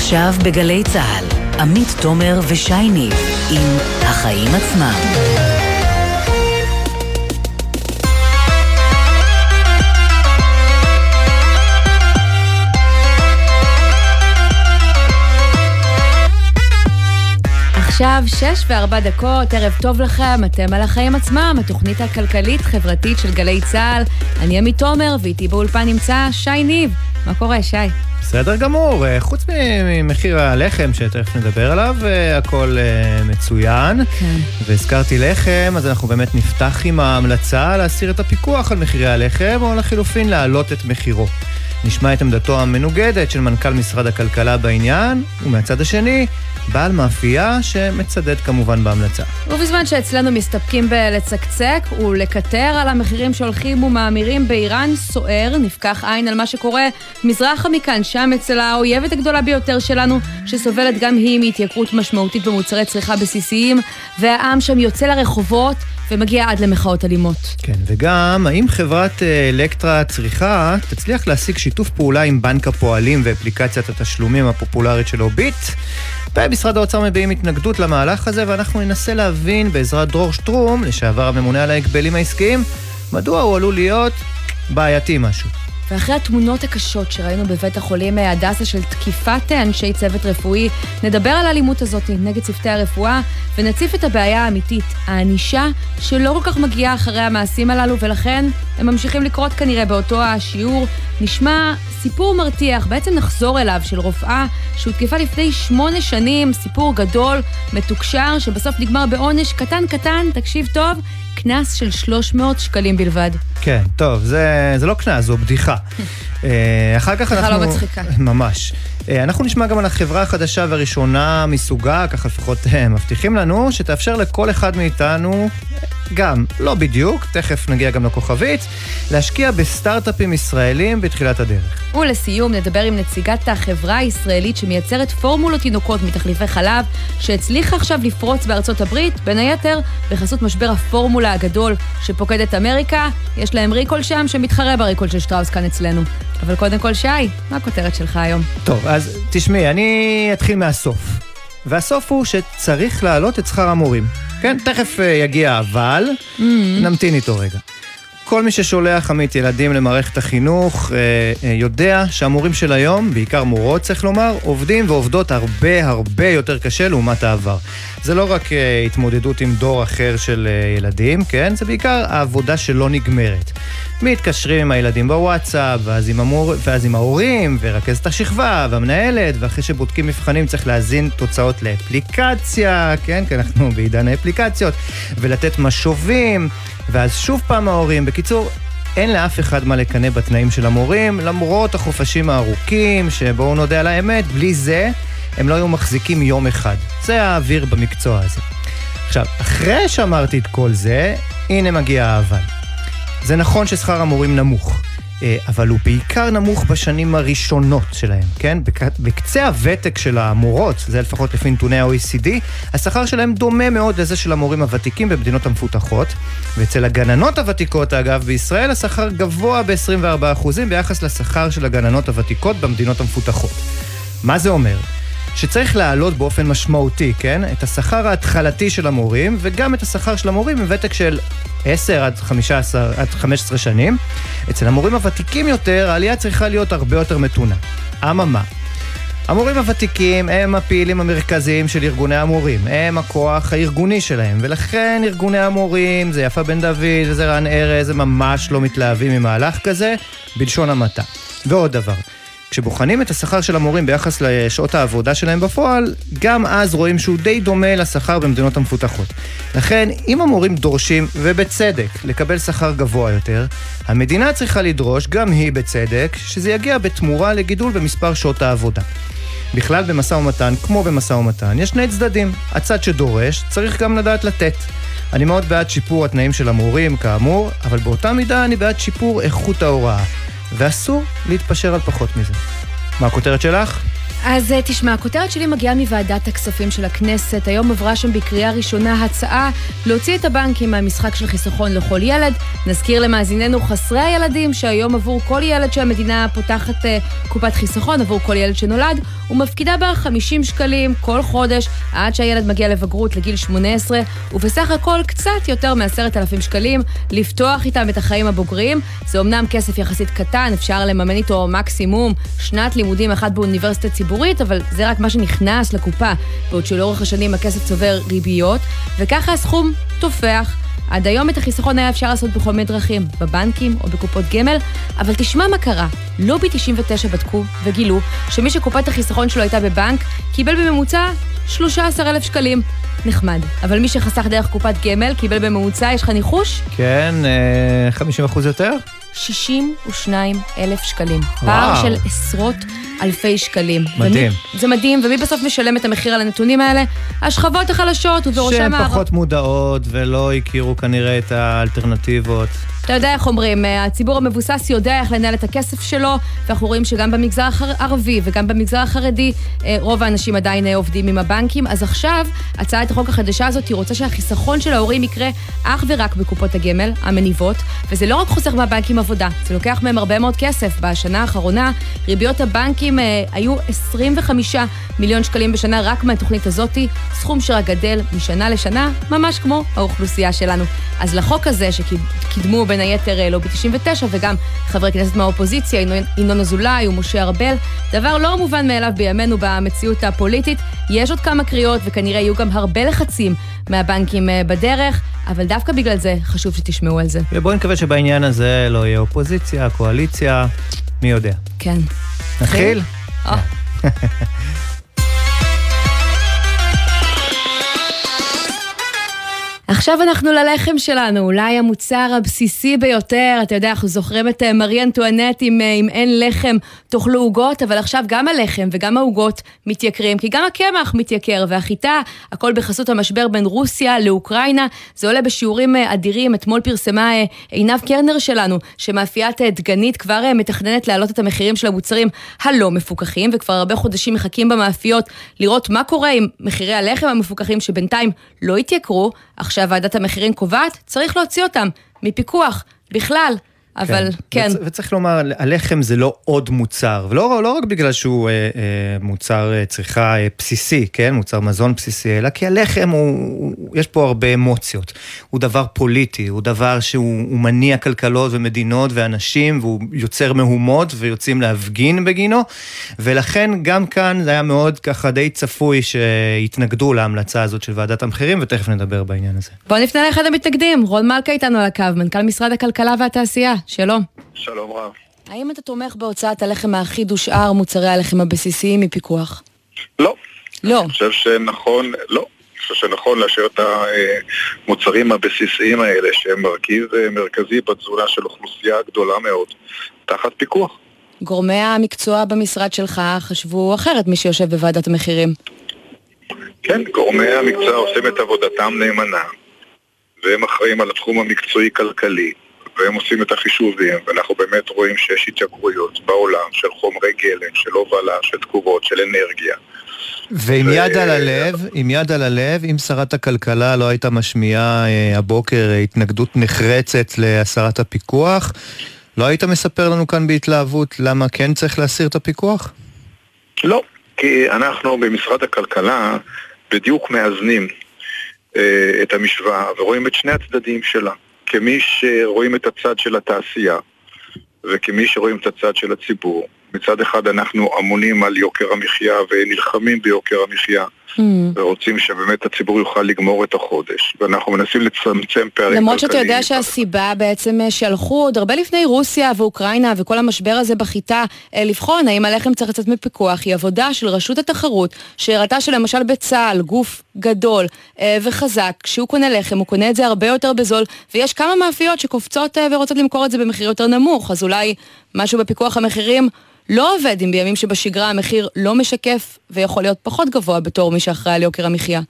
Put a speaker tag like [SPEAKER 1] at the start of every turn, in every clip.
[SPEAKER 1] עכשיו בגלי צה"ל, עמית תומר ושייני עם החיים עצמם.
[SPEAKER 2] עכשיו שש וארבע דקות, ערב טוב לכם, אתם על החיים עצמם, התוכנית הכלכלית-חברתית של גלי צה"ל. אני עמית תומר, ואיתי באולפן נמצא שי ניב. מה קורה, שי?
[SPEAKER 3] בסדר גמור, אה, חוץ ממחיר הלחם, שתכף נדבר עליו, אה, הכל אה, מצוין.
[SPEAKER 2] כן.
[SPEAKER 3] והזכרתי לחם, אז אנחנו באמת נפתח עם ההמלצה להסיר את הפיקוח על מחירי הלחם, או לחילופין להעלות את מחירו. נשמע את עמדתו המנוגדת של מנכ"ל משרד הכלכלה בעניין, ומהצד השני, בעל מאפייה שמצדד כמובן בהמלצה.
[SPEAKER 2] ובזמן שאצלנו מסתפקים בלצקצק ולקטר על המחירים שהולכים ומאמירים באיראן סוער, נפקח עין על מה שקורה מזרחה מכאן, שם אצל האויבת הגדולה ביותר שלנו, שסובלת גם היא מהתייקרות משמעותית במוצרי צריכה בסיסיים, והעם שם יוצא לרחובות ומגיע עד למחאות אלימות.
[SPEAKER 3] כן, וגם, האם חברת אה, אלקטרה צריכה תצליח להשיג שיתוף פעולה עם בנק הפועלים ואפליקציית התשלומים הפופולרית שלו ביט? במשרד האוצר מביעים התנגדות למהלך הזה, ואנחנו ננסה להבין בעזרת דרור שטרום, לשעבר הממונה על ההגבלים העסקיים, מדוע הוא עלול להיות בעייתי משהו.
[SPEAKER 2] ואחרי התמונות הקשות שראינו בבית החולים הדסה של תקיפת אנשי צוות רפואי, נדבר על האלימות הזאת נגד צוותי הרפואה ונציף את הבעיה האמיתית, הענישה שלא כל כך מגיעה אחרי המעשים הללו ולכן הם ממשיכים לקרות כנראה באותו השיעור. נשמע סיפור מרתיח, בעצם נחזור אליו, של רופאה שהותקפה לפני שמונה שנים, סיפור גדול, מתוקשר, שבסוף נגמר בעונש קטן קטן, תקשיב טוב, קנס של 300 שקלים בלבד.
[SPEAKER 3] כן, טוב, זה, זה לא קנס, זו בדיחה. אה, אחר כך אנחנו...
[SPEAKER 2] בדיחה לא מצחיקה.
[SPEAKER 3] ממש. אה, אנחנו נשמע גם על החברה החדשה והראשונה מסוגה, ככה לפחות אה, מבטיחים לנו, שתאפשר לכל אחד מאיתנו, גם, לא בדיוק, תכף נגיע גם לכוכבית, להשקיע בסטארט-אפים ישראלים בתחילת הדרך.
[SPEAKER 2] ולסיום, נדבר עם נציגת החברה הישראלית שמייצרת פורמולות תינוקות מתחליפי חלב, שהצליחה עכשיו לפרוץ בארצות הברית, בין היתר, בחסות משבר הפורמולה הגדול שפוקד את אמריקה. יש להם ריקול שם שמתחרה בריקול של שטראוס כאן אצלנו. אבל קודם כל, שי, מה הכותרת שלך היום?
[SPEAKER 3] טוב, אז תשמעי, אני אתחיל מהסוף. והסוף הוא שצריך להעלות את שכר המורים. כן, תכף uh, יגיע אבל, mm-hmm. נמתין איתו רגע. כל מי ששולח עמית ילדים למערכת החינוך אה, אה, יודע שהמורים של היום, בעיקר מורות צריך לומר, עובדים ועובדות הרבה הרבה יותר קשה לעומת העבר. זה לא רק אה, התמודדות עם דור אחר של אה, ילדים, כן? זה בעיקר העבודה שלא נגמרת. מתקשרים עם הילדים בוואטסאפ, ואז עם, המור... ואז עם ההורים, ורכזת השכבה, והמנהלת, ואחרי שבודקים מבחנים צריך להזין תוצאות לאפליקציה, כן? כי אנחנו בעידן האפליקציות, ולתת משובים, ואז שוב פעם ההורים. בקיצור, אין לאף אחד מה לקנא בתנאים של המורים, למרות החופשים הארוכים, שבואו נודה על האמת, בלי זה הם לא היו מחזיקים יום אחד. זה האוויר במקצוע הזה. עכשיו, אחרי שאמרתי את כל זה, הנה מגיע האבל. זה נכון ששכר המורים נמוך, אה, אבל הוא בעיקר נמוך בשנים הראשונות שלהם, כן? בקצה הוותק של המורות, זה לפחות לפי נתוני ה-OECD, השכר שלהם דומה מאוד לזה של המורים הוותיקים במדינות המפותחות, ואצל הגננות הוותיקות, אגב, בישראל השכר גבוה ב-24% ביחס לשכר של הגננות הוותיקות במדינות המפותחות. מה זה אומר? שצריך להעלות באופן משמעותי, כן? את השכר ההתחלתי של המורים, וגם את השכר של המורים עם ותק של 10 עד 15, עד 15 שנים. אצל המורים הוותיקים יותר, העלייה צריכה להיות הרבה יותר מתונה. אממה, המורים הוותיקים הם הפעילים המרכזיים של ארגוני המורים, הם הכוח הארגוני שלהם, ולכן ארגוני המורים, זה יפה בן דוד וזה רן ארז, הם ממש לא מתלהבים ממהלך כזה, בלשון המעטה. ועוד דבר, כשבוחנים את השכר של המורים ביחס לשעות העבודה שלהם בפועל, גם אז רואים שהוא די דומה לשכר במדינות המפותחות. לכן, אם המורים דורשים, ובצדק, לקבל שכר גבוה יותר, המדינה צריכה לדרוש, גם היא בצדק, שזה יגיע בתמורה לגידול במספר שעות העבודה. בכלל במשא ומתן, כמו במשא ומתן, יש שני צדדים. הצד שדורש, צריך גם לדעת לתת. אני מאוד בעד שיפור התנאים של המורים, כאמור, אבל באותה מידה אני בעד שיפור איכות ההוראה. ואסור להתפשר על פחות מזה. מה הכותרת שלך?
[SPEAKER 2] אז אה, תשמע, הכותרת שלי מגיעה מוועדת הכספים של הכנסת. היום עברה שם בקריאה ראשונה הצעה להוציא את הבנקים מהמשחק של חיסכון לכל ילד. נזכיר למאזיננו חסרי הילדים שהיום עבור כל ילד שהמדינה פותחת uh, קופת חיסכון, עבור כל ילד שנולד, ומפקידה בה 50 שקלים כל חודש עד שהילד מגיע לבגרות לגיל 18, ובסך הכל קצת יותר מ-10,000 שקלים לפתוח איתם את החיים הבוגרים. זה אמנם כסף יחסית קטן, אפשר לממן איתו מקסימום שנת לימודים אחת באוניברסיטה ציבורית, אבל זה רק מה שנכנס לקופה, בעוד שלאורך השנים הכסף צובר ריביות, וככה הסכום תופח. עד היום את החיסכון היה אפשר לעשות בכל מיני דרכים, בבנקים או בקופות גמל, אבל תשמע מה קרה. לובי 99 בדקו וגילו שמי שקופת החיסכון שלו הייתה בבנק, קיבל בממוצע 13,000 שקלים. נחמד. אבל מי שחסך דרך קופת גמל קיבל בממוצע, יש לך ניחוש?
[SPEAKER 3] כן, 50% אה, יותר?
[SPEAKER 2] 62 אלף שקלים. וואו. פער של עשרות אלפי שקלים.
[SPEAKER 3] מדהים.
[SPEAKER 2] ומי, זה מדהים, ומי בסוף משלם את המחיר על הנתונים האלה? השכבות החלשות, ובראשם...
[SPEAKER 3] שהן פחות מודעות ולא הכירו כנראה את האלטרנטיבות.
[SPEAKER 2] אתה יודע איך אומרים, אה, הציבור המבוסס יודע איך לנהל את הכסף שלו, ואנחנו רואים שגם במגזר הערבי וגם במגזר החרדי, אה, רוב האנשים עדיין אה, עובדים עם הבנקים. אז עכשיו, הצעת החוק החדשה הזאת, היא רוצה שהחיסכון של ההורים יקרה אך ורק בקופות הגמל, המניבות, וזה לא רק חוסך מהבנקים עבודה, זה לוקח מהם הרבה מאוד כסף. בשנה האחרונה, ריביות הבנקים היו 25 מיליון שקלים בשנה רק מהתוכנית הזאתי, סכום שרק גדל משנה לשנה, ממש כמו האוכלוסייה שלנו. אז לחוק הזה, שקידמו בין היתר אה, לובי 99 וגם חברי כנסת מהאופוזיציה, ינון אזולאי ומשה ארבל. דבר לא מובן מאליו בימינו במציאות הפוליטית. יש עוד כמה קריאות וכנראה יהיו גם הרבה לחצים מהבנקים אה, בדרך, אבל דווקא בגלל זה חשוב שתשמעו על זה.
[SPEAKER 3] ובואי נקווה שבעניין הזה לא יהיה אופוזיציה, קואליציה, מי יודע.
[SPEAKER 2] כן.
[SPEAKER 3] נתחיל?
[SPEAKER 2] עכשיו אנחנו ללחם שלנו, אולי המוצר הבסיסי ביותר, אתה יודע, אנחנו זוכרים את אה, מרי אנטואנט עם, אה, עם אין לחם תאכלו עוגות, אבל עכשיו גם הלחם וגם העוגות מתייקרים, כי גם הקמח מתייקר, והחיטה, הכל בחסות המשבר בין רוסיה לאוקראינה, זה עולה בשיעורים אה, אדירים. אתמול פרסמה עינב קרנר שלנו, שמאפיית דגנית כבר מתכננת להעלות את המחירים של המוצרים הלא מפוקחים, וכבר הרבה חודשים מחכים במאפיות לראות מה קורה עם מחירי הלחם המפוקחים, שבינתיים לא התייקרו. עכשיו ועדת המחירים קובעת, צריך להוציא אותם מפיקוח בכלל. אבל כן.
[SPEAKER 3] כן. וצריך לומר, הלחם זה לא עוד מוצר, ולא לא רק בגלל שהוא אה, אה, מוצר אה, צריכה אה, בסיסי, כן? מוצר מזון בסיסי, אלא כי הלחם הוא, הוא, יש פה הרבה אמוציות. הוא דבר פוליטי, הוא דבר שהוא מניע כלכלות ומדינות ואנשים, והוא יוצר מהומות ויוצאים להפגין בגינו, ולכן גם כאן זה היה מאוד ככה די צפוי שיתנגדו להמלצה הזאת של ועדת המחירים, ותכף נדבר בעניין הזה.
[SPEAKER 2] בואו נפנה לאחד המתנגדים, רון מלכה איתנו על הקו, מנכ"ל משרד הכלכלה והתעשייה. שלום.
[SPEAKER 4] שלום רב.
[SPEAKER 2] האם אתה תומך בהוצאת הלחם האחיד ושאר מוצרי הלחם הבסיסיים מפיקוח?
[SPEAKER 4] לא.
[SPEAKER 2] לא.
[SPEAKER 4] אני חושב שנכון, לא. אני חושב שנכון להשאיר את המוצרים הבסיסיים האלה, שהם מרכיב מרכזי בתזונה של אוכלוסייה גדולה מאוד, תחת פיקוח.
[SPEAKER 2] גורמי המקצוע במשרד שלך חשבו אחרת מי שיושב בוועדת המחירים.
[SPEAKER 4] כן, גורמי המקצוע עושים את עבודתם נאמנה, והם אחראים על התחום המקצועי-כלכלי. והם עושים את החישובים, ואנחנו באמת רואים שיש התייקרויות בעולם של חומרי גלם, של הובלה, של תקורות, של אנרגיה.
[SPEAKER 3] ועם ו... יד על הלב, עם יד על הלב, אם שרת הכלכלה לא הייתה משמיעה אה, הבוקר התנגדות נחרצת להסרת הפיקוח, לא היית מספר לנו כאן בהתלהבות למה כן צריך להסיר את הפיקוח?
[SPEAKER 4] לא, כי אנחנו במשרד הכלכלה בדיוק מאזנים אה, את המשוואה ורואים את שני הצדדים שלה. כמי שרואים את הצד של התעשייה וכמי שרואים את הצד של הציבור. מצד אחד אנחנו אמונים על יוקר המחיה ונלחמים ביוקר המחיה mm. ורוצים שבאמת הציבור יוכל לגמור את החודש ואנחנו מנסים לצמצם פערים.
[SPEAKER 2] למרות שאתה יודע שהסיבה בעצם אה, שהלכו עוד הרבה לפני רוסיה ואוקראינה וכל המשבר הזה בחיטה אה, לבחון האם הלחם צריך לצאת מפיקוח היא עבודה של רשות התחרות שהראתה שלמשל בצה"ל גוף גדול אה, וחזק כשהוא קונה לחם הוא קונה את זה הרבה יותר בזול ויש כמה מאפיות שקופצות ורוצות למכור את זה במחיר יותר נמוך אז אולי משהו בפיקוח המחירים לא עובד אם בימים שבשגרה המחיר לא משקף ויכול להיות פחות גבוה בתור מי שאחראי על יוקר המחיה.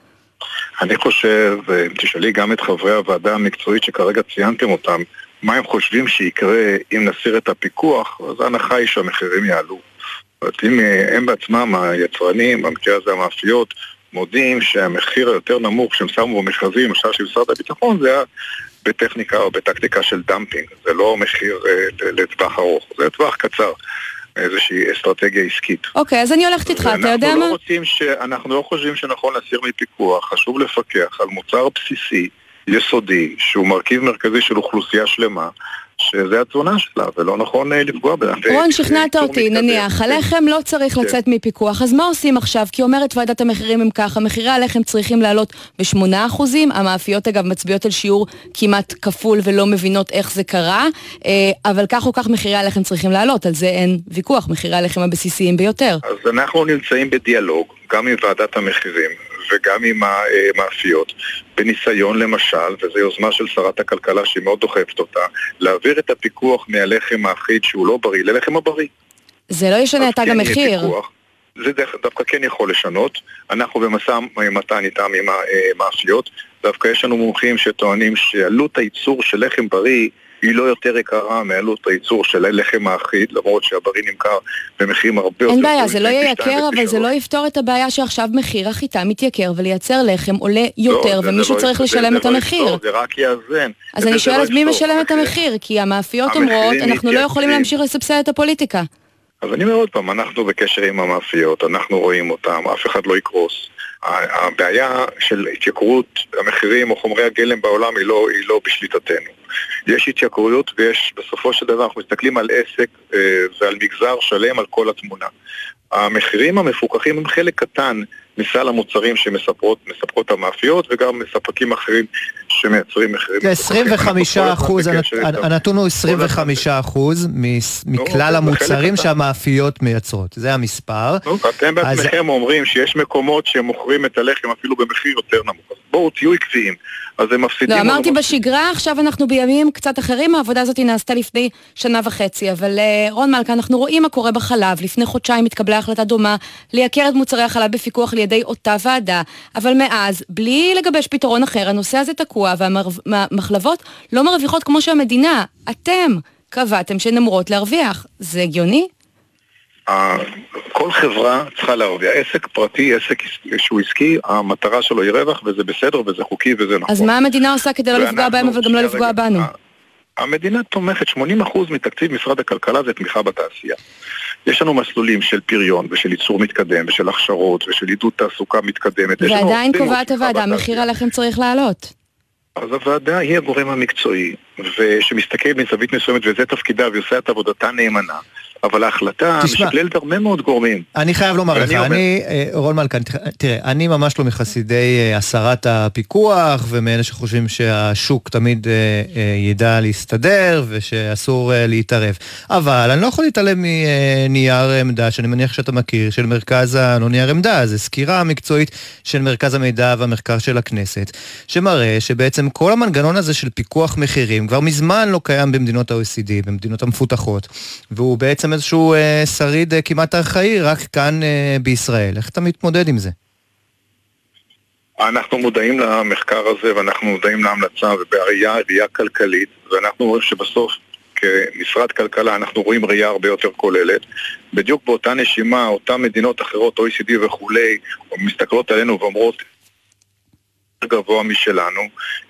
[SPEAKER 4] אני חושב, אם תשאלי גם את חברי הוועדה המקצועית שכרגע ציינתם אותם, מה הם חושבים שיקרה אם נסיר את הפיקוח, אז ההנחה היא שהמחירים יעלו. אם אה, הם בעצמם, היצרנים, במקרה הזה המאפיות, מודים שהמחיר היותר נמוך שהם שמו במכרזים, למשל של משרד הביטחון, זה היה בטכניקה או בטקטיקה של דמפינג. זה לא מחיר אה, לטווח ארוך, זה לטווח קצר. איזושהי אסטרטגיה עסקית.
[SPEAKER 2] אוקיי, okay, אז אני הולכת איתך, אתה יודע
[SPEAKER 4] לא מה? ש... אנחנו לא חושבים שנכון להסיר מפיקוח, חשוב לפקח על מוצר בסיסי, יסודי, שהוא מרכיב מרכזי של אוכלוסייה שלמה, שזה התזונה שלה, ולא נכון אה, לפגוע בה.
[SPEAKER 2] רון, שכנעת אותי, נניח, הלחם לא צריך כן. לצאת מפיקוח, אז מה עושים עכשיו? כי אומרת ועדת המחירים הם ככה, מחירי הלחם צריכים לעלות ב-8%, המאפיות אגב מצביעות על שיעור כמעט כפול ולא מבינות איך זה קרה, אה, אבל כך או כך מחירי הלחם צריכים לעלות, על זה אין ויכוח, מחירי הלחם הבסיסיים ביותר.
[SPEAKER 4] אז אנחנו נמצאים בדיאלוג, גם עם ועדת המחירים, וגם עם המאפיות, בניסיון למשל, וזו יוזמה של שרת הכלכלה שהיא מאוד דוחפת אותה, להעביר את הפיקוח מהלחם האחיד שהוא לא בריא ללחם הבריא.
[SPEAKER 2] זה לא ישנה את תג כן המחיר.
[SPEAKER 4] זה דווקא כן יכול לשנות. אנחנו במשא ומתן איתם עם המאפיות, דווקא יש לנו מומחים שטוענים שעלות הייצור של לחם בריא היא לא יותר יקרה מעלות הייצור של הלחם האחיד, למרות שהבריא נמכר במחירים הרבה יותר...
[SPEAKER 2] אין בעיה, זה לא ייקר, אבל זה לא יפתור את הבעיה שעכשיו מחיר החיטה מתייקר, ולייצר לחם עולה יותר, לא, ומישהו לא צריך לשלם את המחיר.
[SPEAKER 4] זה רק יאזן.
[SPEAKER 2] אז אני שואלת מי משלם את המחיר, כי המאפיות אומרות, אנחנו לא יכולים להמשיך לסבסד את הפוליטיקה.
[SPEAKER 4] אז אני אומר עוד פעם, אנחנו בקשר עם המאפיות, אנחנו רואים אותם, אף אחד לא יקרוס. הבעיה של התייקרות המחירים או חומרי הגלם בעולם היא לא, היא לא בשליטתנו. יש התייקרויות ויש, בסופו של דבר אנחנו מסתכלים על עסק אה, ועל מגזר שלם על כל התמונה. המחירים המפוקחים הם חלק קטן מסל המוצרים שמספרות המאפיות וגם מספקים אחרים שמייצרים מחירים.
[SPEAKER 3] 25 אחוז, הנתון הוא 25 אחוז מכלל המוצרים שהמאפיות מייצרות, זה המספר.
[SPEAKER 4] אתם בעצמכם אומרים שיש מקומות שמוכרים את הלחם אפילו במחיר יותר נמוך. בואו תהיו עקביים. אז הם מפסידים...
[SPEAKER 2] לא, אמרתי בשגרה, עכשיו אנחנו בימים קצת אחרים, העבודה הזאת נעשתה לפני שנה וחצי, אבל uh, רון מלכה, אנחנו רואים מה קורה בחלב. לפני חודשיים התקבלה החלטה דומה לייקר את מוצרי החלב בפיקוח על ידי אותה ועדה, אבל מאז, בלי לגבש פתרון אחר, הנושא הזה תקוע, והמחלבות לא מרוויחות כמו שהמדינה, אתם, קבעתם שהן אמורות להרוויח. זה הגיוני?
[SPEAKER 4] כל חברה צריכה להרוויח. עסק פרטי, עסק שהוא עסקי, המטרה שלו היא רווח, וזה בסדר, וזה חוקי, וזה נכון.
[SPEAKER 2] אז מה המדינה עושה כדי לא לפגוע בהם, אבל גם לא לפגוע בנו?
[SPEAKER 4] המדינה תומכת, 80% מתקציב משרד הכלכלה זה תמיכה בתעשייה. יש לנו מסלולים של פריון ושל ייצור מתקדם ושל הכשרות ושל עידוד תעסוקה מתקדמת.
[SPEAKER 2] ועדיין קובעת הוועדה, מחיר הלחם צריך לעלות.
[SPEAKER 4] אז הוועדה היא הגורם המקצועי, ושמסתכל מזווית מסוימת, וזה תפקידה, והיא עושה את עבודתה נאמנה. אבל ההחלטה משקללת הרבה מאוד גורמים.
[SPEAKER 3] אני חייב לומר לך, אני, אה, רון מלכן, תראה, אני ממש לא מחסידי אה, הסרת הפיקוח, ומאלה שחושבים שהשוק תמיד אה, ידע להסתדר, ושאסור להתערב. אבל אני לא יכול להתעלם מנייר עמדה, שאני מניח שאתה מכיר, של מרכז, ה... לא נייר עמדה, זה סקירה מקצועית של מרכז המידע והמחקר של הכנסת, שמראה שבעצם כל המנגנון הזה של פיקוח מחירים כבר מזמן לא קיים במדינות ה-OECD, במדינות המפותחות, והוא בעצם בעצם איזשהו אה, שריד אה, כמעט ארכאי, רק כאן אה, בישראל. איך אתה מתמודד עם זה?
[SPEAKER 4] אנחנו מודעים למחקר הזה ואנחנו מודעים להמלצה ובראייה, ראייה כלכלית ואנחנו רואים שבסוף כמשרד כלכלה אנחנו רואים ראייה הרבה יותר כוללת בדיוק באותה נשימה, אותן מדינות אחרות, OECD וכולי, מסתכלות עלינו ואומרות גבוה משלנו,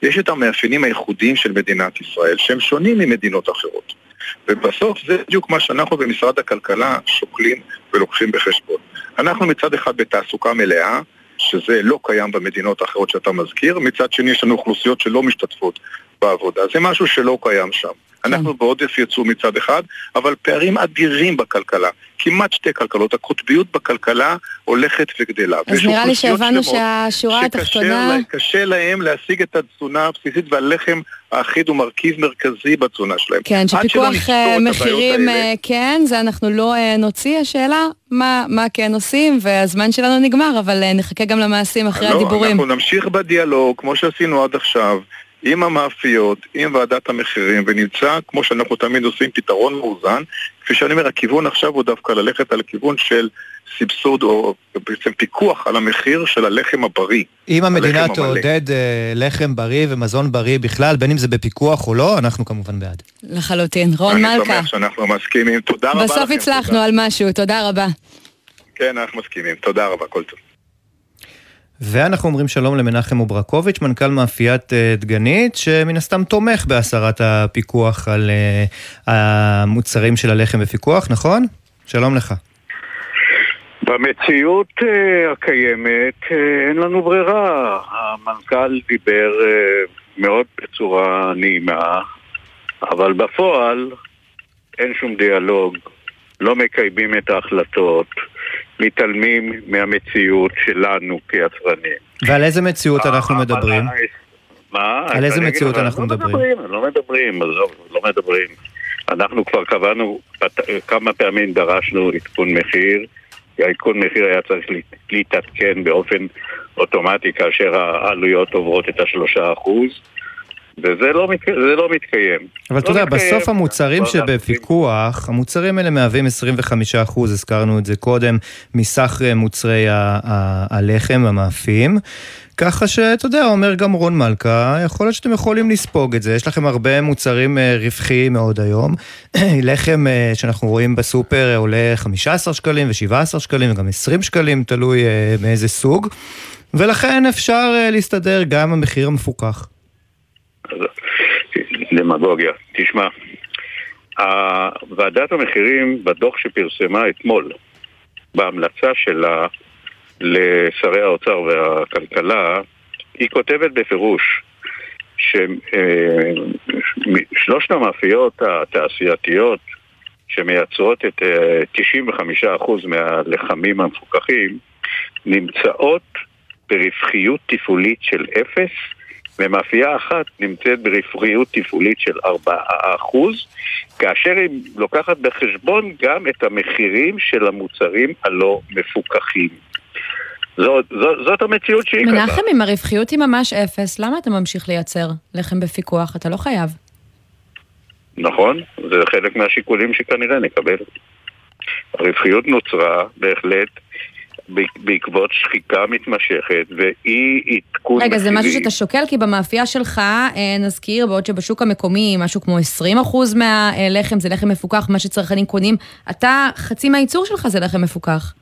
[SPEAKER 4] יש את המאפיינים הייחודיים של מדינת ישראל שהם שונים ממדינות אחרות ובסוף זה בדיוק מה שאנחנו במשרד הכלכלה שוקלים ולוקחים בחשבון. אנחנו מצד אחד בתעסוקה מלאה, שזה לא קיים במדינות האחרות שאתה מזכיר, מצד שני יש לנו אוכלוסיות שלא משתתפות בעבודה. זה משהו שלא קיים שם. כן. אנחנו בעודף יצוא מצד אחד, אבל פערים אדירים בכלכלה. כמעט שתי כלכלות. הקוטביות בכלכלה הולכת וגדלה.
[SPEAKER 2] אז נראה לי שהבנו שהשורה התחתונה...
[SPEAKER 4] שקשה להם להשיג את התזונה הבסיסית והלחם האחיד הוא מרכיב מרכזי בתזונה שלהם.
[SPEAKER 2] כן, שפיקוח אה, מחירים אה, כן, זה אנחנו לא אה, נוציא. השאלה, מה, מה כן עושים, והזמן שלנו נגמר, אבל נחכה גם למעשים אחרי לא, הדיבורים.
[SPEAKER 4] אנחנו נמשיך בדיאלוג, כמו שעשינו עד עכשיו. עם המאפיות, עם ועדת המחירים, ונמצא, כמו שאנחנו תמיד עושים, פתרון מאוזן. כפי שאני אומר, הכיוון עכשיו הוא דווקא ללכת על כיוון של סבסוד או בעצם פיקוח על המחיר של הלחם הבריא.
[SPEAKER 3] אם המדינה. תעודד אה, לחם בריא ומזון בריא בכלל, בין אם זה בפיקוח או לא, אנחנו כמובן בעד.
[SPEAKER 2] לחלוטין. רון
[SPEAKER 4] אני
[SPEAKER 2] מלכה,
[SPEAKER 4] שמח שאנחנו מסכימים. תודה רבה לכם.
[SPEAKER 2] בסוף הצלחנו
[SPEAKER 4] תודה.
[SPEAKER 2] על משהו, תודה רבה.
[SPEAKER 4] כן, אנחנו מסכימים. תודה רבה, כל טוב.
[SPEAKER 3] ואנחנו אומרים שלום למנחם אוברקוביץ', מנכ"ל מאפיית אה, דגנית, שמן הסתם תומך בהסרת הפיקוח על אה, המוצרים של הלחם בפיקוח, נכון? שלום לך.
[SPEAKER 5] במציאות אה, הקיימת אין לנו ברירה. המנכ"ל דיבר מאוד בצורה נעימה, אבל בפועל אין שום דיאלוג, לא מקיימים את ההחלטות, מתעלמים מהמציאות שלנו כיצרנים.
[SPEAKER 3] ועל איזה מציאות אנחנו
[SPEAKER 5] אבל-
[SPEAKER 3] מדברים?
[SPEAKER 5] מה?
[SPEAKER 3] על איזה מציאות אנחנו
[SPEAKER 5] לא
[SPEAKER 3] מדברים?
[SPEAKER 5] לא מדברים, עזוב, לא מדברים. אנחנו כבר קבענו, כמה פעמים דרשנו עדכון מחיר, העדכון מחיר היה צריך להת- להתעדכן באופן אוטומטי כאשר העלויות עוברות את השלושה אחוז, וזה לא, מת- לא מתקיים.
[SPEAKER 3] אבל אתה
[SPEAKER 5] לא
[SPEAKER 3] יודע,
[SPEAKER 5] מתקיים.
[SPEAKER 3] בסוף המוצרים
[SPEAKER 5] אנחנו-
[SPEAKER 3] שבפיקוח, המוצרים האלה מהווים 25%, הזכרנו את זה קודם, מסך אה, מוצרי ה- ה- הלחם, המאפים. ככה שאתה יודע, אומר גם רון מלכה, יכול להיות שאתם יכולים לספוג את זה, יש לכם הרבה מוצרים אה, רווחיים מאוד היום. לחם אה, שאנחנו רואים בסופר עולה 15 שקלים ו-17 שקלים וגם 20 שקלים, תלוי מאיזה סוג. ולכן אפשר להסתדר גם עם המחיר המפוקח.
[SPEAKER 5] דמגוגיה. תשמע, ועדת המחירים בדוח שפרסמה אתמול, בהמלצה שלה לשרי האוצר והכלכלה, היא כותבת בפירוש ששלושת המאפיות התעשייתיות שמייצרות את אה, 95% מהלחמים המפוקחים נמצאות ברווחיות תפעולית של אפס ומאפייה אחת נמצאת ברווחיות תפעולית של 4%, כאשר היא לוקחת בחשבון גם את המחירים של המוצרים הלא מפוקחים. זאת, זאת, זאת המציאות שהיא קבעה.
[SPEAKER 2] מנחם, אם הרווחיות היא ממש אפס, למה אתה ממשיך לייצר לחם בפיקוח? אתה לא חייב.
[SPEAKER 5] נכון, זה חלק מהשיקולים שכנראה נקבל. הרווחיות נוצרה בהחלט בעקבות שחיקה מתמשכת ואי עדכון
[SPEAKER 2] רגע, זה משהו. שאתה שוקל, כי במאפייה שלך, אה, נזכיר, בעוד שבשוק המקומי משהו כמו 20% מהלחם זה לחם מפוקח, מה שצרכנים קונים, אתה, חצי מהייצור שלך זה לחם מפוקח.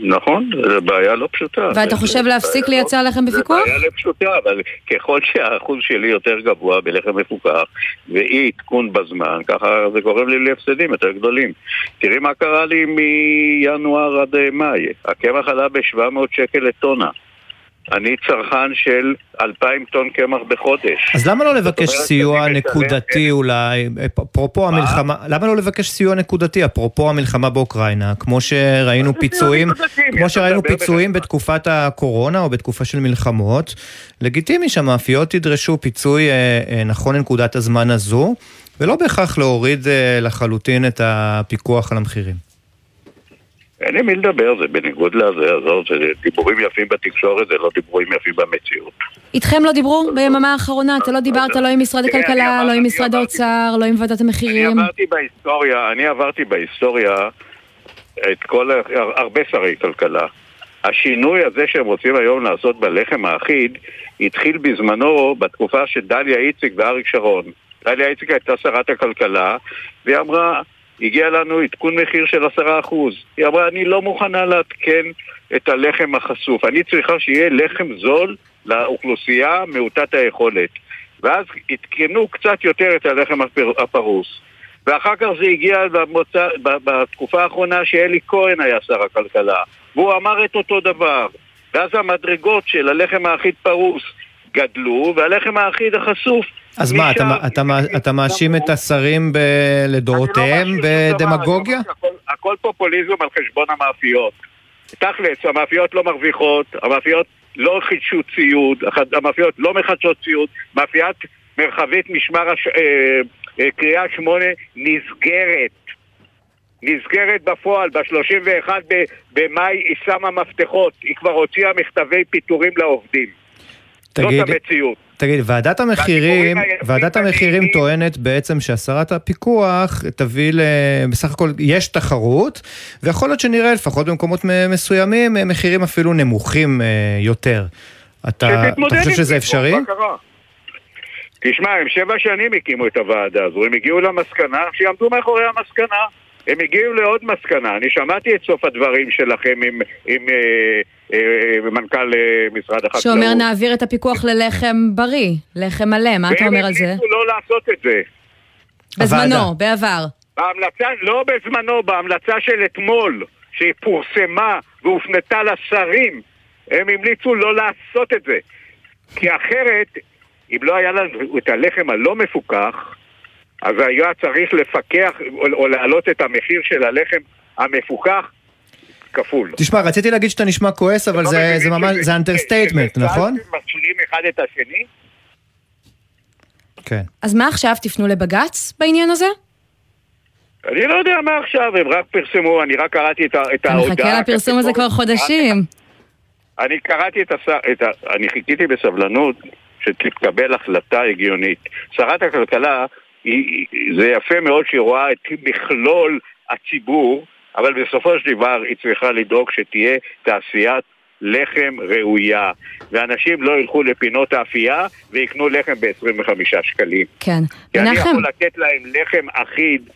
[SPEAKER 5] נכון, זו בעיה לא פשוטה.
[SPEAKER 2] ואתה חושב להפסיק
[SPEAKER 5] בעיה
[SPEAKER 2] לייצר
[SPEAKER 5] לא-
[SPEAKER 2] לחם בפיקוח?
[SPEAKER 5] זה בעיה לא פשוטה, אבל ככל שהאחוז שלי יותר גבוה בלחם מפוקח ואי עדכון בזמן, ככה זה גורם לי להפסדים יותר גדולים. תראי מה קרה לי מינואר עד אה, מאי. הקמח עלה ב-700 שקל לטונה. אני צרכן של 2,000 טון קמח בחודש.
[SPEAKER 3] אז למה לא לבקש סיוע נקודתי אולי, אפרופו המלחמה, למה לא לבקש סיוע נקודתי, אפרופו המלחמה באוקראינה, כמו שראינו
[SPEAKER 5] מה
[SPEAKER 3] פיצויים, כמו שראינו פיצויים? בתקופת הקורונה או בתקופה של מלחמות, לגיטימי שהמאפיות ידרשו פיצוי אה, אה, נכון לנקודת הזמן הזו, ולא בהכרח להוריד אה, לחלוטין את הפיקוח על המחירים.
[SPEAKER 5] אין לי מי לדבר, זה בניגוד לזה, עזוב, זה דיבורים יפים בתקשורת, זה לא דיבורים יפים במציאות.
[SPEAKER 2] איתכם לא דיברו ביממה האחרונה? אתה לא דיברת לא עם משרד הכלכלה, לא עם משרד האוצר, לא עם ועדת
[SPEAKER 5] אני
[SPEAKER 2] המחירים.
[SPEAKER 5] עברתי בהיסטוריה, אני עברתי בהיסטוריה את כל, הרבה שרי כלכלה. השינוי הזה שהם רוצים היום לעשות בלחם האחיד התחיל בזמנו בתקופה של דליה איציק ואריק שרון. דליה איציק הייתה שרת הכלכלה והיא אמרה, הגיע לנו עדכון מחיר של עשרה אחוז. היא אמרה, אני לא מוכנה לעדכן את הלחם החשוף, אני צריכה שיהיה לחם זול לאוכלוסייה מעוטת היכולת. ואז עדכנו קצת יותר את הלחם הפר, הפרוס. ואחר כך זה הגיע במוצא, בתקופה האחרונה שאלי כהן היה שר הכלכלה, והוא אמר את אותו דבר. ואז המדרגות של הלחם האחיד פרוס גדלו, והלחם האחיד החשוף
[SPEAKER 3] אז מה, אתה, אתה, אתה מאשים את השרים ב... לדורותיהם
[SPEAKER 5] לא
[SPEAKER 3] בדמגוגיה?
[SPEAKER 5] שהכל- הכל פופוליזם על חשבון המאפיות. תכלס, המאפיות לא מרוויחות, המאפיות לא חידשו ציוד, המאפיות לא מחדשות ציוד, מאפיית מרחבית משמר הש... אה, אה, קריאה שמונה נסגרת. נסגרת בפועל, ב-31 ב- במאי היא שמה מפתחות, היא כבר הוציאה מכתבי פיטורים לעובדים.
[SPEAKER 3] תגיד,
[SPEAKER 5] זאת המציאות.
[SPEAKER 3] תגיד, ועדת המחירים, ועדת המחירים טוענת בעצם שהסרת הפיקוח תביא ל... בסך הכל יש תחרות, ויכול להיות שנראה לפחות במקומות מסוימים אה, מחירים אפילו נמוכים אה, יותר. אתה, אתה חושב שזה
[SPEAKER 5] זה,
[SPEAKER 3] אפשרי?
[SPEAKER 5] תשמע, הם שבע שנים הקימו את הוועדה הזו, הם הגיעו למסקנה, שיעמדו מאחורי המסקנה. הם הגיעו לעוד מסקנה, אני שמעתי את סוף הדברים שלכם עם, עם אה, אה, מנכ"ל אה, משרד החקלאות.
[SPEAKER 2] שאומר נעביר את הפיקוח ללחם בריא, לחם מלא, מה אתה אומר על זה?
[SPEAKER 5] והם המליצו לא לעשות את זה.
[SPEAKER 2] בזמנו,
[SPEAKER 3] הוועדה.
[SPEAKER 2] בעבר.
[SPEAKER 5] בהמלצה, לא בזמנו, בהמלצה של אתמול, שהיא פורסמה והופנתה לשרים, הם המליצו לא לעשות את זה. כי אחרת, אם לא היה לנו את הלחם הלא מפוקח, אז היה צריך לפקח או, או להעלות את המחיר של הלחם המפוקח כפול.
[SPEAKER 3] תשמע, רציתי להגיד שאתה נשמע כועס, אבל
[SPEAKER 5] לא
[SPEAKER 3] זה, זה ממש, זה
[SPEAKER 5] understatement,
[SPEAKER 3] נכון?
[SPEAKER 5] צעד שמשלים אחד את השני?
[SPEAKER 3] כן.
[SPEAKER 2] אז מה עכשיו, תפנו לבג"ץ בעניין הזה?
[SPEAKER 5] אני לא יודע מה עכשיו, הם רק פרסמו, אני רק קראתי את, ה- את
[SPEAKER 2] אתה
[SPEAKER 5] ההודעה.
[SPEAKER 2] מחכה לפרסום הזה כבר חודשים.
[SPEAKER 5] אני קראתי את השר. אני חיכיתי בסבלנות שתתקבל החלטה הגיונית. שרת הכלכלה, היא, זה יפה מאוד שהיא רואה את מכלול הציבור, אבל בסופו של דבר היא צריכה לדאוג שתהיה תעשיית לחם ראויה, ואנשים לא ילכו לפינות האפייה ויקנו לחם ב-25 שקלים.
[SPEAKER 2] כן.
[SPEAKER 5] כי אני
[SPEAKER 2] מנחם,
[SPEAKER 5] יכול לתת להם לחם אחיד,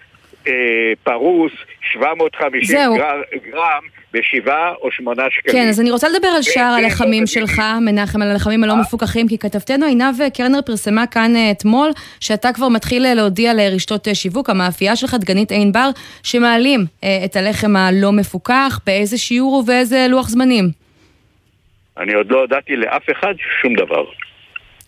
[SPEAKER 5] אה, פרוס, 750
[SPEAKER 2] זהו.
[SPEAKER 5] גר, גרם, בשבעה או שמונה שקלים.
[SPEAKER 2] כן, אז אני רוצה לדבר על שאר
[SPEAKER 5] כן,
[SPEAKER 2] הלחמים
[SPEAKER 5] לא
[SPEAKER 2] שלך, מנחם, על הלחמים הלא מפוקחים, כי כתבתנו עינב קרנר פרסמה כאן אה, אתמול, שאתה כבר מתחיל אה, להודיע לרשתות אה, שיווק, המאפייה שלך, דגנית עין בר, שמעלים אה, את הלחם הלא מפוקח, באיזה שיעור ובאיזה לוח זמנים.
[SPEAKER 5] אני עוד לא הודעתי לאף אחד שום דבר.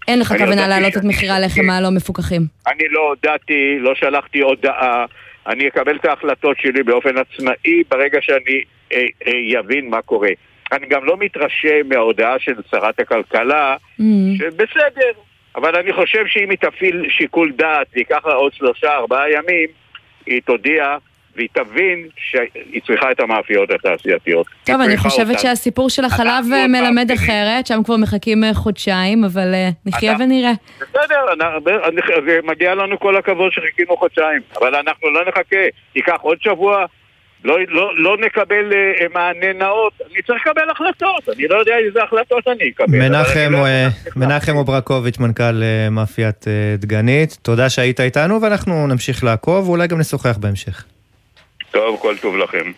[SPEAKER 2] אין לך כוונה להעלות את מחירי הלחם הלא מפוקחים.
[SPEAKER 5] אני לא הודעתי, לא שלחתי הודעה, אני אקבל את ההחלטות שלי באופן עצמאי ברגע שאני אה, אה, יבין מה קורה. אני גם לא מתרשם מההודעה של שרת הכלכלה,
[SPEAKER 2] Mm.
[SPEAKER 5] שבסדר, אבל אני חושב שאם היא תפעיל שיקול דעת וייקח לה עוד שלושה ארבעה ימים, היא תודיע והיא תבין שהיא צריכה את המאפיות התעשייתיות.
[SPEAKER 2] טוב, אני חושבת
[SPEAKER 5] אותן.
[SPEAKER 2] שהסיפור של החלב אה, מלמד
[SPEAKER 5] מאפיינים.
[SPEAKER 2] אחרת, שם כבר מחכים אה, חודשיים, אבל אה, נחיה
[SPEAKER 5] אנחנו-
[SPEAKER 2] ונראה.
[SPEAKER 5] בסדר, זה מגיע לנו כל הכבוד שחיכינו חודשיים, אבל אנחנו לא נחכה, ייקח עוד שבוע, לא, לא, לא נקבל אה, מענה נאות, אני צריך לקבל החלטות, אני לא יודע איזה החלטות אני אקבל.
[SPEAKER 3] מנחם,
[SPEAKER 5] אני לא
[SPEAKER 3] אה, מנחם אוברקוביץ', מנכ"ל אה, מאפיית אה, דגנית, תודה שהיית איתנו ואנחנו נמשיך לעקוב ואולי גם נשוחח בהמשך.
[SPEAKER 5] טוב, כל טוב לכם.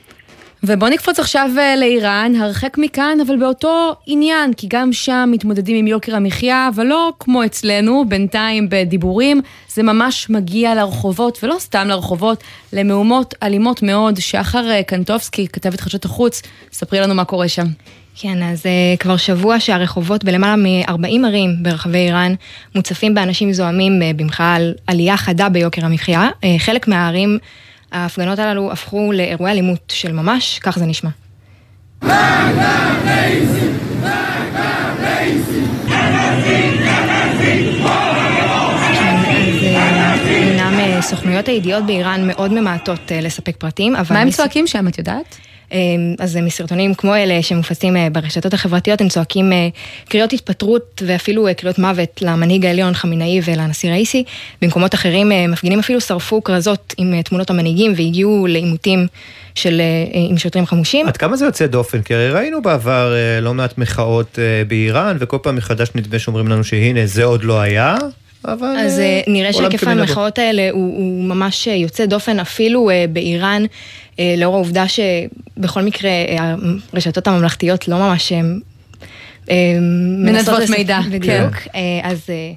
[SPEAKER 2] ובוא נקפוץ עכשיו אה, לאיראן, הרחק מכאן, אבל באותו עניין, כי גם שם מתמודדים עם יוקר המחיה, אבל לא כמו אצלנו, בינתיים בדיבורים, זה ממש מגיע לרחובות, ולא סתם לרחובות, למהומות אלימות מאוד. שחר אה, קנטובסקי, כתבת חדשות החוץ, ספרי לנו מה קורה שם.
[SPEAKER 6] כן, אז uh, כבר שבוע שהרחובות בלמעלה מ-40 ערים ברחבי איראן מוצפים באנשים זועמים uh, במחאה על עלייה חדה ביוקר המחיה. Uh, חלק מהערים, ההפגנות הללו הפכו לאירועי אלימות של ממש, כך זה נשמע. אמנם אה, סוכנויות הידיעות באיראן מאוד ממעטות אה, לספק פרטים, אבל...
[SPEAKER 2] מה הם צועקים שם, את יודעת?
[SPEAKER 6] אה, אז מסרטונים כמו אלה שמופצים אה, ברשתות החברתיות, הם צועקים אה, קריאות התפטרות ואפילו אה, קריאות מוות למנהיג העליון חמינאי ולנשיא ראיסי. במקומות אחרים מפגינים אפילו שרפו כרזות עם תמונות המנהיגים והגיעו לעימותים של, עם שוטרים חמושים.
[SPEAKER 3] עד כמה זה יוצא דופן? כי הרי ראינו בעבר לא מעט מחאות באיראן, וכל פעם מחדש נדמה שאומרים לנו שהנה, זה עוד לא היה, אבל...
[SPEAKER 6] אז
[SPEAKER 3] אה,
[SPEAKER 6] אה, נראה שהיקף. המחאות האלה הוא, הוא ממש יוצא דופן אפילו באיראן, לאור העובדה שבכל מקרה אה, הרשתות הממלכתיות לא ממש... אה, אה,
[SPEAKER 2] מנדבות מידע,
[SPEAKER 6] בדיוק. אה, אז אה,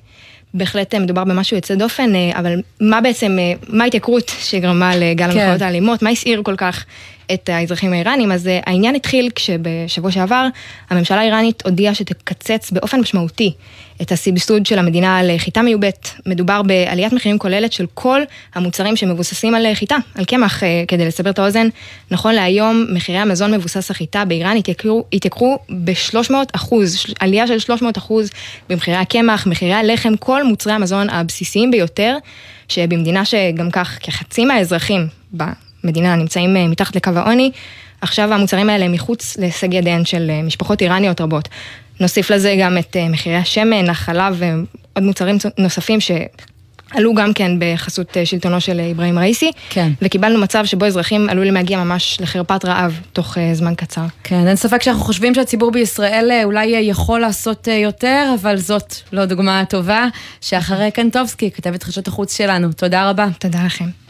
[SPEAKER 6] בהחלט אה, מדובר במשהו יוצא דופן, אה, אבל מה בעצם, אה, מה ההתייקרות שגרמה לגל
[SPEAKER 2] כן.
[SPEAKER 6] המחאות האלימות? מה הסעיר כל כך את האזרחים האיראנים? אז אה, העניין התחיל כשבשבוע שעבר הממשלה האיראנית הודיעה שתקצץ באופן משמעותי את הסבסוד של המדינה על חיטה מיובאת. מדובר בעליית מחירים כוללת של כל המוצרים שמבוססים על חיטה, על קמח. אה, כדי לסבר את האוזן, נכון להיום מחירי המזון מבוסס החיטה באיראן התייקרו, התייקרו ב-300 אחוז, עלייה של 300 אחוז במחירי הקמח, מחירי הלחם, כל מוצרי המזון הבסיסיים ביותר, שבמדינה שגם כך כחצי מהאזרחים במדינה נמצאים אה, מתחת לקו העוני, עכשיו המוצרים האלה מחוץ להישג ידיהן של משפחות איראניות רבות. נוסיף לזה גם את מחירי השמן, החלב ועוד מוצרים נוספים ש... עלו גם כן בחסות אה, שלטונו של אברהים ראיסי,
[SPEAKER 2] כן.
[SPEAKER 6] וקיבלנו מצב שבו אזרחים עלולים להגיע ממש לחרפת רעב תוך אה, זמן קצר.
[SPEAKER 2] כן, אין ספק שאנחנו חושבים שהציבור בישראל אה, אולי יכול לעשות יותר, אבל זאת לא דוגמה טובה. שאחרי קנטובסקי, כתבת חדשות החוץ שלנו. תודה רבה.
[SPEAKER 6] תודה לכם.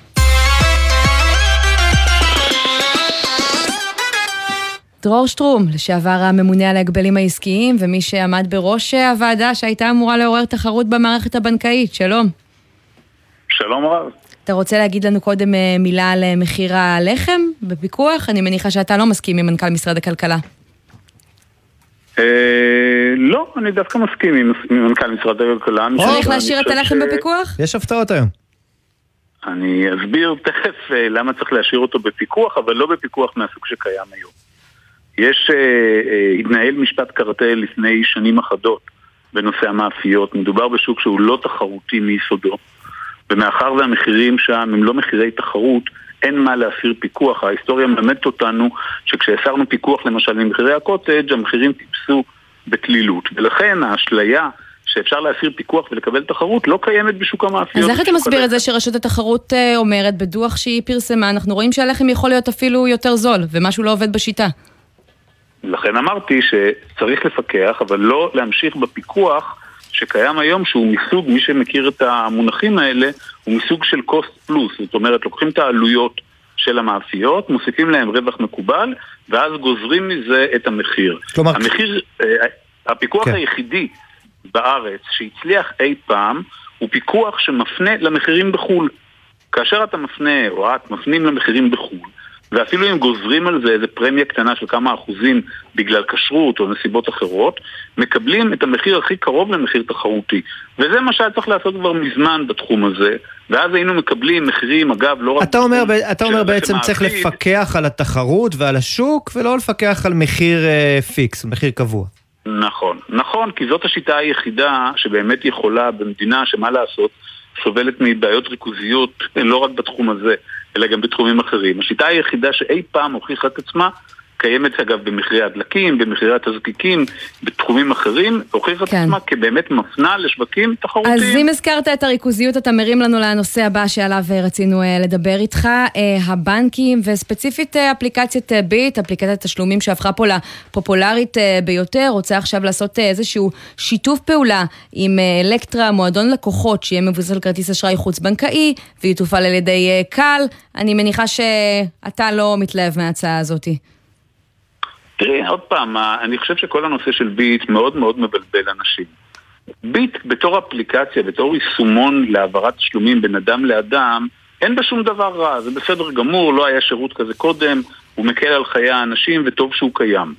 [SPEAKER 2] דרור שטרום, לשעבר הממונה על ההגבלים העסקיים ומי שעמד בראש הוועדה שהייתה אמורה לעורר תחרות במערכת הבנקאית. שלום.
[SPEAKER 7] שלום רב.
[SPEAKER 2] אתה רוצה להגיד לנו קודם אה, מילה על אה, מחיר הלחם בפיקוח? אני מניחה שאתה לא מסכים עם מנכ"ל משרד הכלכלה.
[SPEAKER 7] אה, לא, אני דווקא מסכים עם מנכ"ל משרד הכלכלה.
[SPEAKER 2] צריך להשאיר את הלחם בפיקוח?
[SPEAKER 3] יש הפתעות היום.
[SPEAKER 7] אני אסביר תכף למה צריך להשאיר אותו בפיקוח, אבל לא בפיקוח מהסוג שקיים היום. יש, התנהל משפט קרטל לפני שנים אחדות בנושא המאפיות. מדובר בשוק שהוא לא תחרותי מיסודו. ומאחר והמחירים שם הם לא מחירי תחרות, אין מה להסיר פיקוח. ההיסטוריה מלמדת אותנו שכשהסרנו פיקוח למשל ממחירי הקוטג', המחירים טיפסו בקלילות. ולכן האשליה שאפשר להסיר פיקוח ולקבל תחרות לא קיימת בשוק המאפיות.
[SPEAKER 2] אז איך אתה מסביר את זה שרשות התחרות אה, אומרת בדוח שהיא פרסמה, אנחנו רואים שהלחם יכול להיות אפילו יותר זול, ומשהו לא עובד בשיטה.
[SPEAKER 7] לכן אמרתי שצריך לפקח, אבל לא להמשיך בפיקוח שקיים היום שהוא מסוג, מי שמכיר את המונחים האלה, הוא מסוג של cost plus, זאת אומרת לוקחים את העלויות של המאפיות, מוסיפים להם רווח מקובל, ואז גוזרים מזה את המחיר. כלומר... המחיר, אה, הפיקוח כן. היחידי בארץ שהצליח אי פעם, הוא פיקוח שמפנה למחירים בחו"ל. כאשר אתה מפנה, או את מפנים למחירים בחו"ל, ואפילו אם גוזרים על זה איזה פרמיה קטנה של כמה אחוזים בגלל כשרות או נסיבות אחרות, מקבלים את המחיר הכי קרוב למחיר תחרותי. וזה מה שהיה צריך לעשות כבר מזמן בתחום הזה, ואז היינו מקבלים מחירים, אגב, לא רק...
[SPEAKER 3] אתה אומר, אתה אומר בעצם צריך לפקח על התחרות ועל השוק, ולא לפקח על מחיר אה, פיקס, מחיר קבוע.
[SPEAKER 7] נכון, נכון, כי זאת השיטה היחידה שבאמת יכולה במדינה שמה לעשות, סובלת מבעיות ריכוזיות לא רק בתחום הזה, אלא גם בתחומים אחרים. השיטה היחידה שאי פעם הוכיחה את עצמה קיימת אגב במחירי הדלקים, במחירי התזקיקים, בתחומים אחרים, הוכיחה כן. את עצמה כבאמת מפנה לשווקים תחרותיים.
[SPEAKER 2] אז אם הזכרת את הריכוזיות, אתה מרים לנו לנושא הבא שעליו אה, רצינו אה, לדבר איתך, אה, הבנקים, וספציפית אפליקציית ביט, אפליקציית תשלומים שהפכה פה לפופולרית ביותר, רוצה עכשיו לעשות איזשהו שיתוף פעולה עם אלקטרה, מועדון לקוחות, שיהיה מבוסס על כרטיס אשראי חוץ-בנקאי, ויתופעל על ידי קל. אני מניחה שאתה לא מתלהב מההצעה הזאתי.
[SPEAKER 7] תראי, עוד פעם, אני חושב שכל הנושא של ביט מאוד מאוד מבלבל אנשים. ביט בתור אפליקציה, בתור יישומון להעברת תשלומים בין אדם לאדם, אין בה שום דבר רע, זה בסדר גמור, לא היה שירות כזה קודם, הוא מקל על חיי האנשים וטוב שהוא קיים.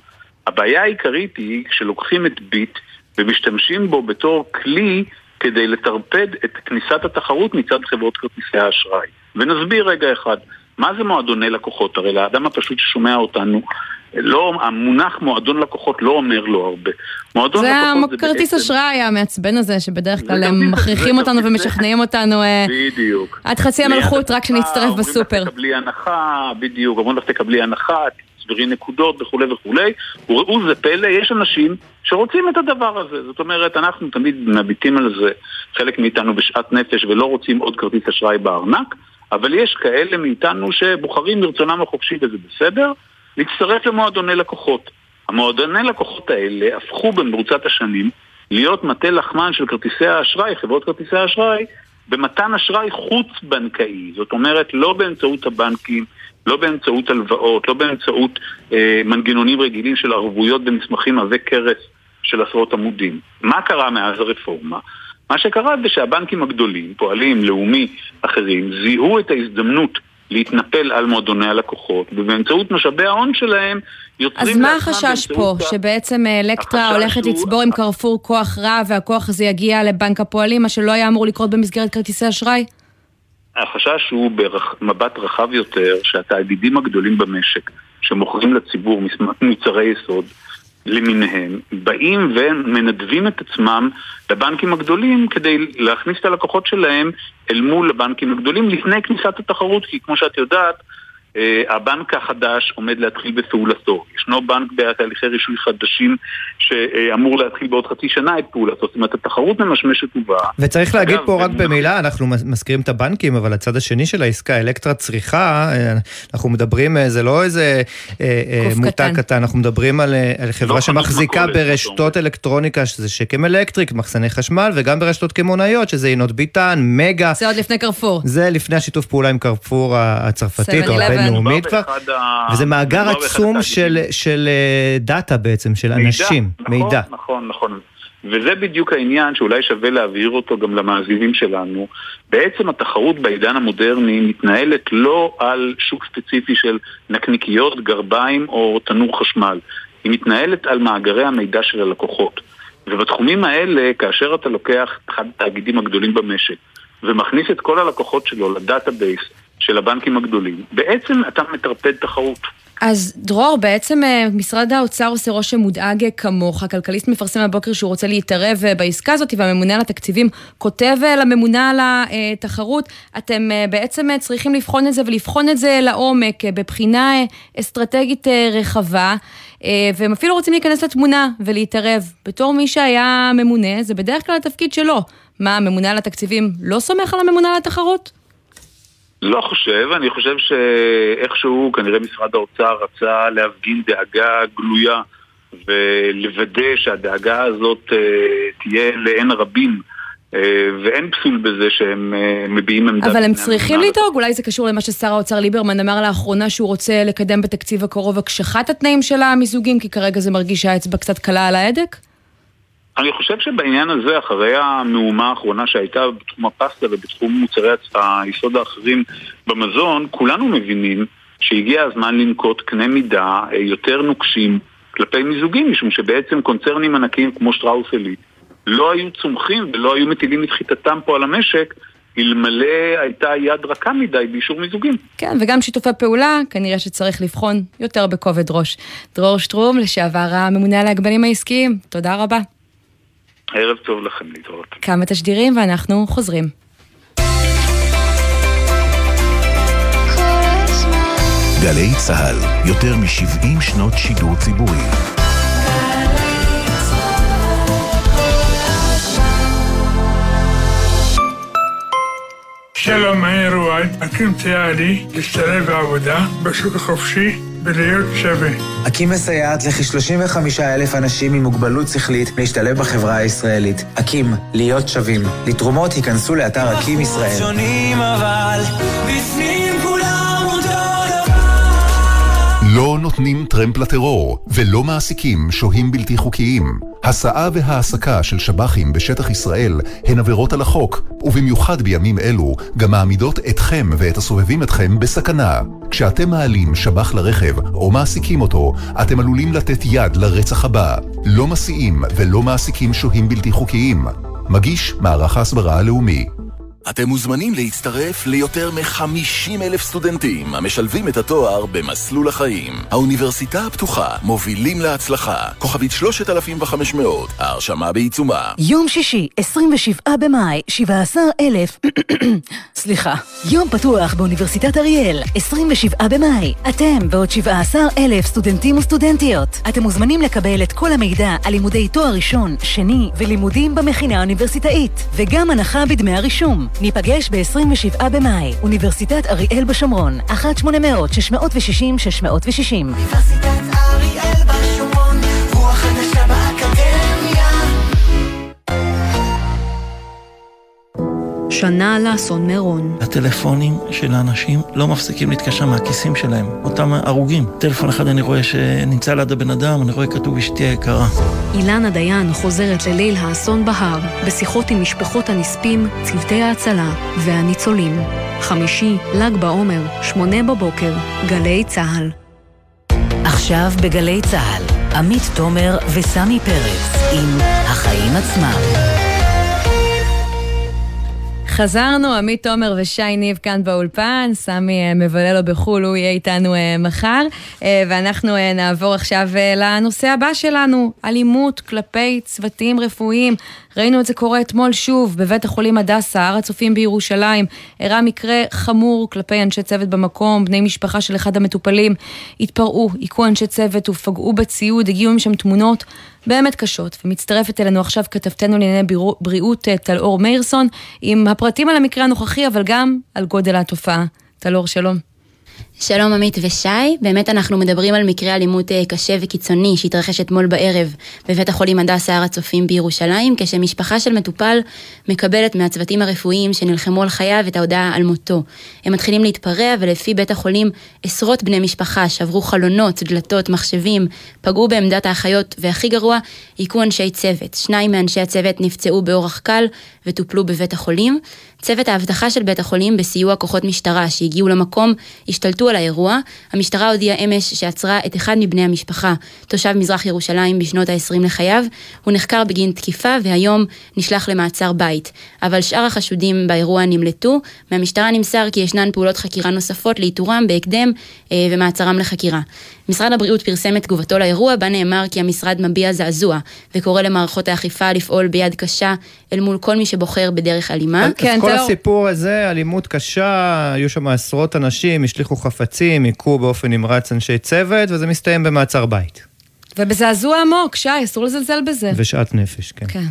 [SPEAKER 7] הבעיה העיקרית היא כשלוקחים את ביט ומשתמשים בו בתור כלי כדי לטרפד את כניסת התחרות מצד חברות כרטיסי האשראי. ונסביר רגע אחד, מה זה מועדוני לקוחות? הרי לאדם הפשוט ששומע אותנו, לא, המונח מועדון לקוחות לא אומר לו הרבה.
[SPEAKER 2] מועדון זה לקוחות זה כרטיס בעצם... אשראי המעצבן הזה, שבדרך כלל הם מכריחים אותנו ומשכנעים אותנו.
[SPEAKER 7] אה, בדיוק.
[SPEAKER 2] עד חצי המלכות, רק שנצטרף בסופר. אומרים
[SPEAKER 7] לך תקבלי הנחה, בדיוק, אומרים לך תקבלי הנחה, תצברי נקודות וכולי וכולי. וראו זה פלא, יש אנשים שרוצים את הדבר הזה. זאת אומרת, אנחנו תמיד מביטים על זה, חלק מאיתנו בשאט נפש ולא רוצים עוד כרטיס אשראי בארנק. אבל יש כאלה מאיתנו שבוחרים מרצונם החופשי וזה בסדר, להצטרף למועדוני לקוחות. המועדוני לקוחות האלה הפכו במרוצת השנים להיות מטה לחמן של כרטיסי האשראי, חברות כרטיסי האשראי, במתן אשראי חוץ-בנקאי. זאת אומרת, לא באמצעות הבנקים, לא באמצעות הלוואות, לא באמצעות אה, מנגנונים רגילים של ערבויות במסמכים עבי כרס של עשרות עמודים. מה קרה מאז הרפורמה? מה שקרה זה שהבנקים הגדולים, פועלים, לאומי, אחרים, זיהו את ההזדמנות להתנפל על מועדוני הלקוחות, ובאמצעות משאבי ההון שלהם יוצרים...
[SPEAKER 2] אז מה החשש פה? ה... שבעצם אה, אלקטרה הולכת הוא... לצבור עם קרפור כוח רע, והכוח הזה יגיע לבנק הפועלים, מה שלא היה אמור לקרות במסגרת כרטיסי אשראי?
[SPEAKER 7] החשש הוא במבט רחב יותר, שהתאגידים הגדולים במשק, שמוכרים לציבור מוצרי יסוד, למיניהם, באים ומנדבים את עצמם לבנקים הגדולים כדי להכניס את הלקוחות שלהם אל מול הבנקים הגדולים לפני כניסת התחרות, כי כמו שאת יודעת, הבנק החדש עומד להתחיל בפעולתו. ישנו בנק בתהליכי רישוי חדשים שאמור להתחיל בעוד חצי שנה את פעולתו. זאת אומרת, התחרות ממשמשת ובאה.
[SPEAKER 3] וצריך להגיד אגב, פה רק במילה, אנחנו מזכירים את הבנקים, אבל הצד השני של העסקה, אלקטרה צריכה, אה, אנחנו מדברים, אה, זה לא איזה מותג קטן, אנחנו מדברים על, על חברה לא שמחזיקה ברשתות אלקטרוניקה, שזה שקם אלקטריק, מחסני חשמל, וגם ברשתות קמעונאיות, שזה יינות ביטן, מגה.
[SPEAKER 2] זה עוד לפני קרפור.
[SPEAKER 3] זה לפני השיתוף פעולה עם קרפור הצרפתית, או הבינלאומית כבר. וזה מאגר עצום של, של אה, דאטה בעצם, של מידע, אנשים,
[SPEAKER 7] נכון, מידע. נכון, נכון. וזה בדיוק העניין שאולי שווה להבהיר אותו גם למאזינים שלנו. בעצם התחרות בעידן המודרני מתנהלת לא על שוק ספציפי של נקניקיות, גרביים או תנור חשמל. היא מתנהלת על מאגרי המידע של הלקוחות. ובתחומים האלה, כאשר אתה לוקח אחד התאגידים הגדולים במשק ומכניס את כל הלקוחות שלו ל database של הבנקים הגדולים, בעצם אתה מטרפד תחרות.
[SPEAKER 2] אז דרור, בעצם אה, משרד האוצר עושה רושם מודאג כמוך. הכלכליסט מפרסם הבוקר שהוא רוצה להתערב אה, בעסקה הזאת, והממונה על התקציבים כותב אה, לממונה על התחרות, אתם בעצם צריכים לבחון את זה ולבחון את זה לעומק, בבחינה אסטרטגית רחבה, והם אפילו רוצים להיכנס לתמונה ולהתערב. בתור מי שהיה ממונה, זה בדרך כלל התפקיד שלו. מה, הממונה על התקציבים לא סומך על הממונה על התחרות?
[SPEAKER 7] לא חושב, אני חושב שאיכשהו כנראה משרד האוצר רצה להפגין דאגה גלויה ולוודא שהדאגה הזאת uh, תהיה לעין רבים uh, ואין פסול בזה שהם uh, מביעים עמדה.
[SPEAKER 2] אבל הם צריכים לדאוג, אולי זה קשור למה ששר האוצר ליברמן אמר לאחרונה שהוא רוצה לקדם בתקציב הקרוב הקשחת התנאים של המיזוגים, כי כרגע זה מרגיש שהאצבע קצת קלה על ההדק?
[SPEAKER 7] אני חושב שבעניין הזה, אחרי המהומה האחרונה שהייתה בתחום הפסטה ובתחום מוצרי היסוד האחרים במזון, כולנו מבינים שהגיע הזמן לנקוט קנה מידה אה, יותר נוקשים כלפי מיזוגים, משום שבעצם קונצרנים ענקיים כמו שטראוס עילית לא היו צומחים ולא היו מטילים את חיטתם פה על המשק אלמלא הייתה יד רכה מדי באישור מיזוגים.
[SPEAKER 2] כן, וגם שיתופי פעולה, כנראה שצריך לבחון יותר בכובד ראש. דרור שטרום, לשעבר הממונה על ההגבלים העסקיים, תודה רבה.
[SPEAKER 7] ערב טוב לכם להתראות.
[SPEAKER 2] כמה תשדירים ואנחנו חוזרים.
[SPEAKER 8] גלי צה"ל, יותר מ-70 שנות שידור ציבורי.
[SPEAKER 9] שלום, אני רועד, אקים ציידי להשתלב בעבודה בשוק החופשי ולהיות שווה.
[SPEAKER 10] אקים מסייעת לכ-35 אלף אנשים עם מוגבלות שכלית להשתלב בחברה הישראלית. אקים, להיות שווים. לתרומות היכנסו לאתר אקים ישראל. שונים אבל, בפנים
[SPEAKER 8] לא נותנים טרמפ לטרור ולא מעסיקים שוהים בלתי חוקיים. הסעה והעסקה של שב"חים בשטח ישראל הן עבירות על החוק, ובמיוחד בימים אלו גם מעמידות אתכם ואת הסובבים אתכם בסכנה. כשאתם מעלים שב"ח לרכב או מעסיקים אותו, אתם עלולים לתת יד לרצח הבא. לא מסיעים ולא מעסיקים שוהים בלתי חוקיים. מגיש מערך ההסברה הלאומי. אתם מוזמנים להצטרף ליותר מ-50 אלף סטודנטים המשלבים את התואר במסלול החיים. האוניברסיטה הפתוחה, מובילים להצלחה. כוכבית 3500, ההרשמה בעיצומה.
[SPEAKER 1] יום שישי, 27 במאי, 17 אלף... סליחה. יום פתוח באוניברסיטת אריאל, 27 במאי. אתם ועוד 17 אלף סטודנטים וסטודנטיות. אתם מוזמנים לקבל את כל המידע על לימודי תואר ראשון, שני ולימודים במכינה האוניברסיטאית, וגם הנחה בדמי הרישום. ניפגש ב-27 במאי, אוניברסיטת אריאל בשומרון, 1-800-660-660. אוניברסיטת אריאל
[SPEAKER 11] שנה לאסון מירון.
[SPEAKER 12] הטלפונים של האנשים לא מפסיקים להתקשר מהכיסים שלהם, אותם הרוגים. טלפון אחד אני רואה שנמצא ליד הבן אדם, אני רואה כתוב אשתי היקרה.
[SPEAKER 11] אילנה דיין חוזרת לליל האסון בהר, בשיחות עם משפחות הנספים, צוותי ההצלה והניצולים. חמישי, ל"ג בעומר, שמונה בבוקר, גלי צה"ל.
[SPEAKER 1] עכשיו בגלי צה"ל, עמית תומר וסמי פרץ עם החיים עצמם.
[SPEAKER 2] חזרנו, עמית תומר ושי ניב כאן באולפן, סמי אה, מבלה לו בחו"ל, הוא יהיה איתנו אה, מחר, אה, ואנחנו נעבור עכשיו לנושא הבא שלנו, אלימות כלפי צוותים רפואיים. ראינו את זה קורה אתמול שוב בבית החולים הדסה, הר הצופים בירושלים. אירע מקרה חמור כלפי אנשי צוות במקום, בני משפחה של אחד המטופלים התפרעו, היכו אנשי צוות ופגעו בציוד, הגיעו משם תמונות באמת קשות. ומצטרפת אלינו עכשיו כתבתנו לענייני בריאות טלאור מאירסון, עם הפרטים על המקרה הנוכחי, אבל גם על גודל התופעה. טלאור, שלום.
[SPEAKER 13] שלום עמית ושי, באמת אנחנו מדברים על מקרה אלימות אה, קשה וקיצוני שהתרחש אתמול בערב בבית החולים הדסה הר הצופים בירושלים, כשמשפחה של מטופל מקבלת מהצוותים הרפואיים שנלחמו על חייו את ההודעה על מותו. הם מתחילים להתפרע ולפי בית החולים עשרות בני משפחה שברו חלונות, דלתות, מחשבים, פגעו בעמדת האחיות והכי גרוע, היכו אנשי צוות. שניים מאנשי הצוות נפצעו באורח קל וטופלו בבית החולים. צוות האבטחה של בית החולים בסיוע כוחות משטרה שהגיעו למקום השתלטו על האירוע. המשטרה הודיעה אמש שעצרה את אחד מבני המשפחה, תושב מזרח ירושלים בשנות ה-20 לחייו. הוא נחקר בגין תקיפה והיום נשלח למעצר בית. אבל שאר החשודים באירוע נמלטו. מהמשטרה נמסר כי ישנן פעולות חקירה נוספות לאיתורם בהקדם אה, ומעצרם לחקירה. משרד הבריאות פרסם את תגובתו לאירוע, בה נאמר כי המשרד מביע זעזוע וקורא למערכות האכיפה לפעול ביד קשה אל מול כל מי שבוחר בדרך אלימה.
[SPEAKER 3] כן, אז כל הסיפור הזה, אלימות קשה, היו שם עשרות אנשים, השליכו חפצים, היכו באופן נמרץ אנשי צוות, וזה מסתיים במעצר בית.
[SPEAKER 2] ובזעזוע עמוק, שי, אסור לזלזל בזה.
[SPEAKER 3] ושאט נפש, כן.
[SPEAKER 13] כן.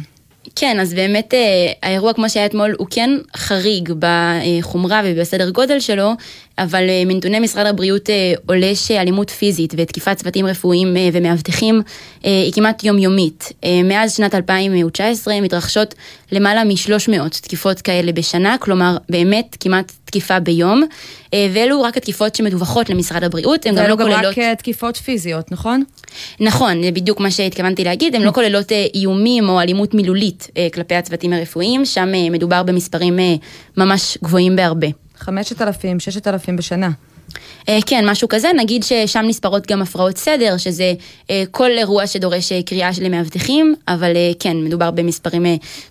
[SPEAKER 13] כן, אז באמת אה, האירוע כמו שהיה אתמול הוא כן חריג בחומרה ובסדר גודל שלו, אבל אה, מנתוני משרד הבריאות אה, עולה שאלימות פיזית ותקיפת צוותים רפואיים ומאבטחים היא כמעט יומיומית. מאז שנת 2019 מתרחשות למעלה מ-300 תקיפות כאלה בשנה, כלומר באמת כמעט תקיפה ביום, ואלו רק התקיפות שמדווחות למשרד הבריאות,
[SPEAKER 2] הן גם לא כוללות... זה גם רק תקיפות פיזיות, נכון?
[SPEAKER 13] נכון, זה בדיוק מה שהתכוונתי להגיד, הן לא כוללות איומים או אלימות מילולית כלפי הצוותים הרפואיים, שם מדובר במספרים ממש גבוהים בהרבה.
[SPEAKER 2] 5,000, 6,000 בשנה.
[SPEAKER 13] כן, משהו כזה, נגיד ששם נספרות גם הפרעות סדר, שזה כל אירוע שדורש קריאה של מאבטחים, אבל כן, מדובר במספרים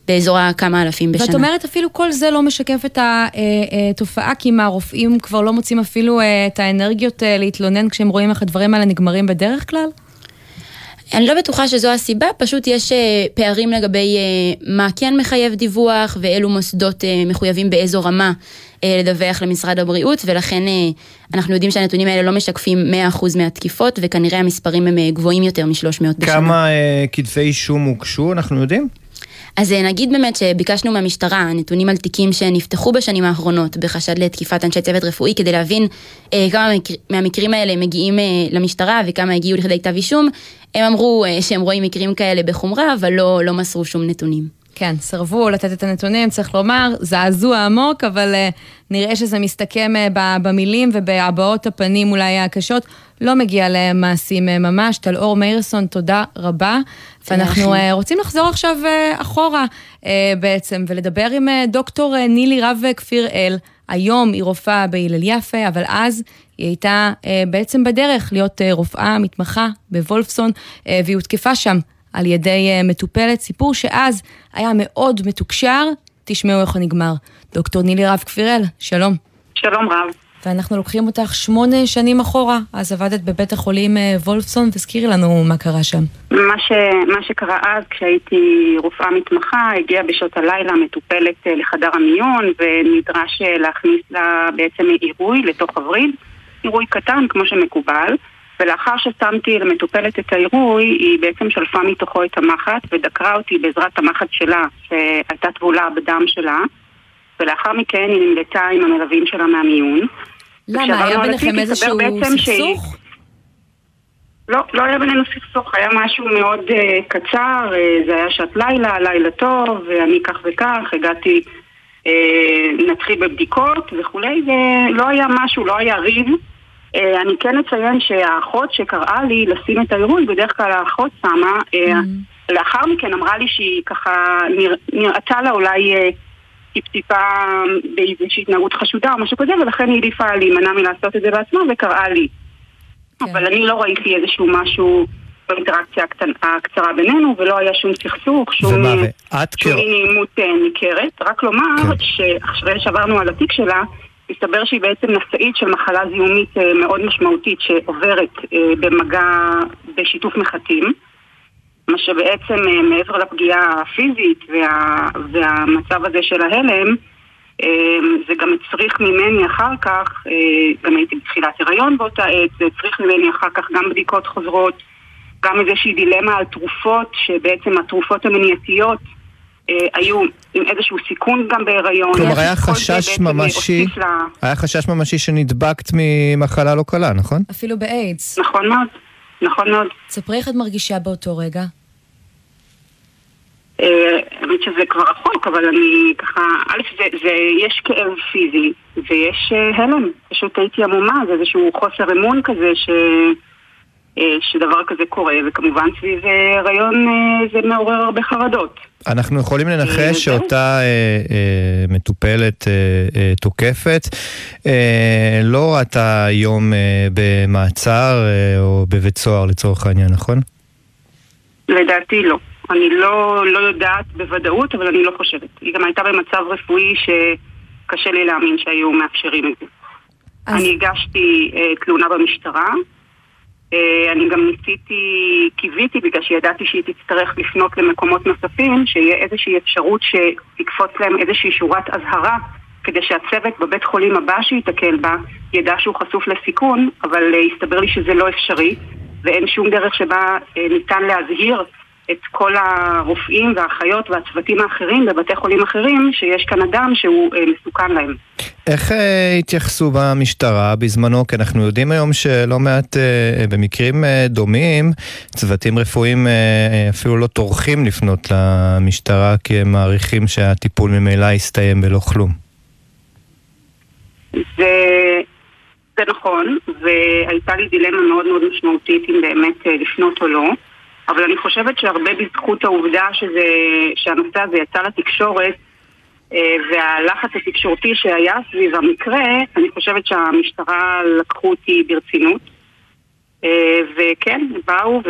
[SPEAKER 13] באזור הכמה אלפים בשנה.
[SPEAKER 2] ואת אומרת, אפילו כל זה לא משקף את התופעה, כי מה, הרופאים כבר לא מוצאים אפילו את האנרגיות להתלונן כשהם רואים איך הדברים האלה נגמרים בדרך כלל?
[SPEAKER 13] אני לא בטוחה שזו הסיבה, פשוט יש פערים לגבי מה כן מחייב דיווח ואילו מוסדות מחויבים באיזו רמה לדווח למשרד הבריאות, ולכן אנחנו יודעים שהנתונים האלה לא משקפים 100% מהתקיפות, וכנראה המספרים הם גבוהים יותר מ-300 בשנה.
[SPEAKER 3] כמה כתבי אישום הוגשו, אנחנו יודעים?
[SPEAKER 13] אז נגיד באמת שביקשנו מהמשטרה נתונים על תיקים שנפתחו בשנים האחרונות בחשד לתקיפת אנשי צוות רפואי כדי להבין אה, כמה מהמקרים האלה מגיעים אה, למשטרה וכמה הגיעו לכדי כתב אישום. הם אמרו אה, שהם רואים מקרים כאלה בחומרה, אבל לא, לא מסרו שום נתונים.
[SPEAKER 2] כן, סרבו לתת את הנתונים, צריך לומר, זעזוע עמוק, אבל uh, נראה שזה מסתכם uh, במילים ובהבעות הפנים אולי הקשות. לא מגיע למעשים uh, ממש. טלאור מאירסון, תודה רבה. ואנחנו uh, רוצים לחזור עכשיו uh, אחורה uh, בעצם, ולדבר עם uh, דוקטור uh, נילי רב כפיר אל. היום היא רופאה בהלל יפה, אבל אז היא הייתה uh, בעצם בדרך להיות uh, רופאה מתמחה בוולפסון, uh, והיא הותקפה שם על ידי uh, מטופלת, סיפור שאז היה מאוד מתוקשר, תשמעו איך הוא נגמר. דוקטור נילי רב כפירל, שלום.
[SPEAKER 14] שלום רב.
[SPEAKER 2] ואנחנו לוקחים אותך שמונה שנים אחורה, אז עבדת בבית החולים וולפסון, תזכירי לנו מה קרה שם.
[SPEAKER 14] מה, ש, מה שקרה אז, כשהייתי רופאה מתמחה, הגיעה בשעות הלילה מטופלת לחדר המיון, ונדרש להכניס לה בעצם עירוי לתוך הווריד, עירוי קטן כמו שמקובל. ולאחר ששמתי למטופלת את העירוי, היא בעצם שלפה מתוכו את המחט ודקרה אותי בעזרת המחט שלה, שהייתה טבולה בדם שלה, ולאחר מכן היא נמלטה עם המלווים שלה מהמיון.
[SPEAKER 2] למה? היה ביניכם איזשהו סכסוך?
[SPEAKER 14] לא, לא היה בינינו סכסוך, היה משהו מאוד uh, קצר, uh, זה היה שעת לילה, לילה טוב, ואני כך וכך, הגעתי, uh, נתחיל בבדיקות וכולי, ולא היה משהו, לא היה ריב. Uh, אני כן אציין שהאחות שקראה לי לשים את העירוי, בדרך כלל האחות שמה, uh, mm. לאחר מכן אמרה לי שהיא ככה נרא, נראתה לה אולי uh, טיפ-טיפה באיזושהי התנהגות חשודה או משהו כזה, ולכן היא העדיפה להימנע מלעשות את זה בעצמה וקראה לי. כן. אבל אני לא ראיתי איזשהו משהו באינטראקציה הקצרה בינינו, ולא היה שום סכסוך, שום אי נעימות ניכרת. רק לומר כן. שאחרי שעברנו על התיק שלה, הסתבר שהיא בעצם נשאית של מחלה זיהומית מאוד משמעותית שעוברת במגע בשיתוף מחטים. מה שבעצם מעבר לפגיעה הפיזית וה, והמצב הזה של ההלם, זה גם הצריך ממני אחר כך, גם הייתי בתחילת הריון באותה עת, זה הצריך ממני אחר כך גם בדיקות חוזרות, גם איזושהי דילמה על תרופות, שבעצם התרופות המניעתיות אה, היו עם איזשהו סיכון גם בהיריון.
[SPEAKER 3] כלומר, היה חשש ממשי, לה... היה חשש ממשי שנדבקת ממחלה לא קלה, נכון?
[SPEAKER 2] אפילו באיידס.
[SPEAKER 14] נכון מאוד, נכון מאוד.
[SPEAKER 2] ספרי איך את מרגישה באותו רגע.
[SPEAKER 14] אה, האמת שזה כבר רחוק, אבל אני ככה, א', זה, זה, יש כאב פיזי ויש uh, הלם, פשוט הייתי עמומה, זה איזשהו חוסר אמון כזה ש... אה, שדבר כזה קורה, וכמובן סביב הריון זה מעורר הרבה חרדות.
[SPEAKER 3] אנחנו יכולים לנחש שאותה אה, אה, מטופלת אה, אה, תוקפת אה, לא ראתה יום אה, במעצר אה, או בבית סוהר לצורך העניין, נכון?
[SPEAKER 14] לדעתי לא. אני לא, לא יודעת בוודאות, אבל אני לא חושבת. היא גם הייתה במצב רפואי שקשה לי להאמין שהיו מאפשרים את זה. אז... אני הגשתי uh, תלונה במשטרה. Uh, אני גם ניסיתי, קיוויתי, בגלל שידעתי שהיא תצטרך לפנות למקומות נוספים, שיהיה איזושהי אפשרות שתקפוץ להם איזושהי שורת אזהרה, כדי שהצוות בבית חולים הבא שייתקל בה ידע שהוא חשוף לסיכון, אבל uh, הסתבר לי שזה לא אפשרי, ואין שום דרך שבה uh, ניתן להזהיר את כל הרופאים והאחיות והצוותים האחרים בבתי חולים אחרים, שיש כאן אדם שהוא אה, מסוכן להם.
[SPEAKER 3] איך אה, התייחסו במשטרה בזמנו? כי אנחנו יודעים היום שלא מעט, אה, במקרים אה, דומים, צוותים רפואיים אה, אה, אפילו לא טורחים לפנות למשטרה, כי הם מעריכים שהטיפול ממילא יסתיים בלא כלום.
[SPEAKER 14] זה... זה נכון, והייתה לי דילמה מאוד מאוד משמעותית אם באמת אה, לפנות או לא. אבל אני חושבת שהרבה בזכות העובדה שזה, שהנושא הזה יצא לתקשורת אה, והלחץ התקשורתי שהיה סביב המקרה, אני חושבת שהמשטרה לקחו אותי ברצינות. אה, וכן, באו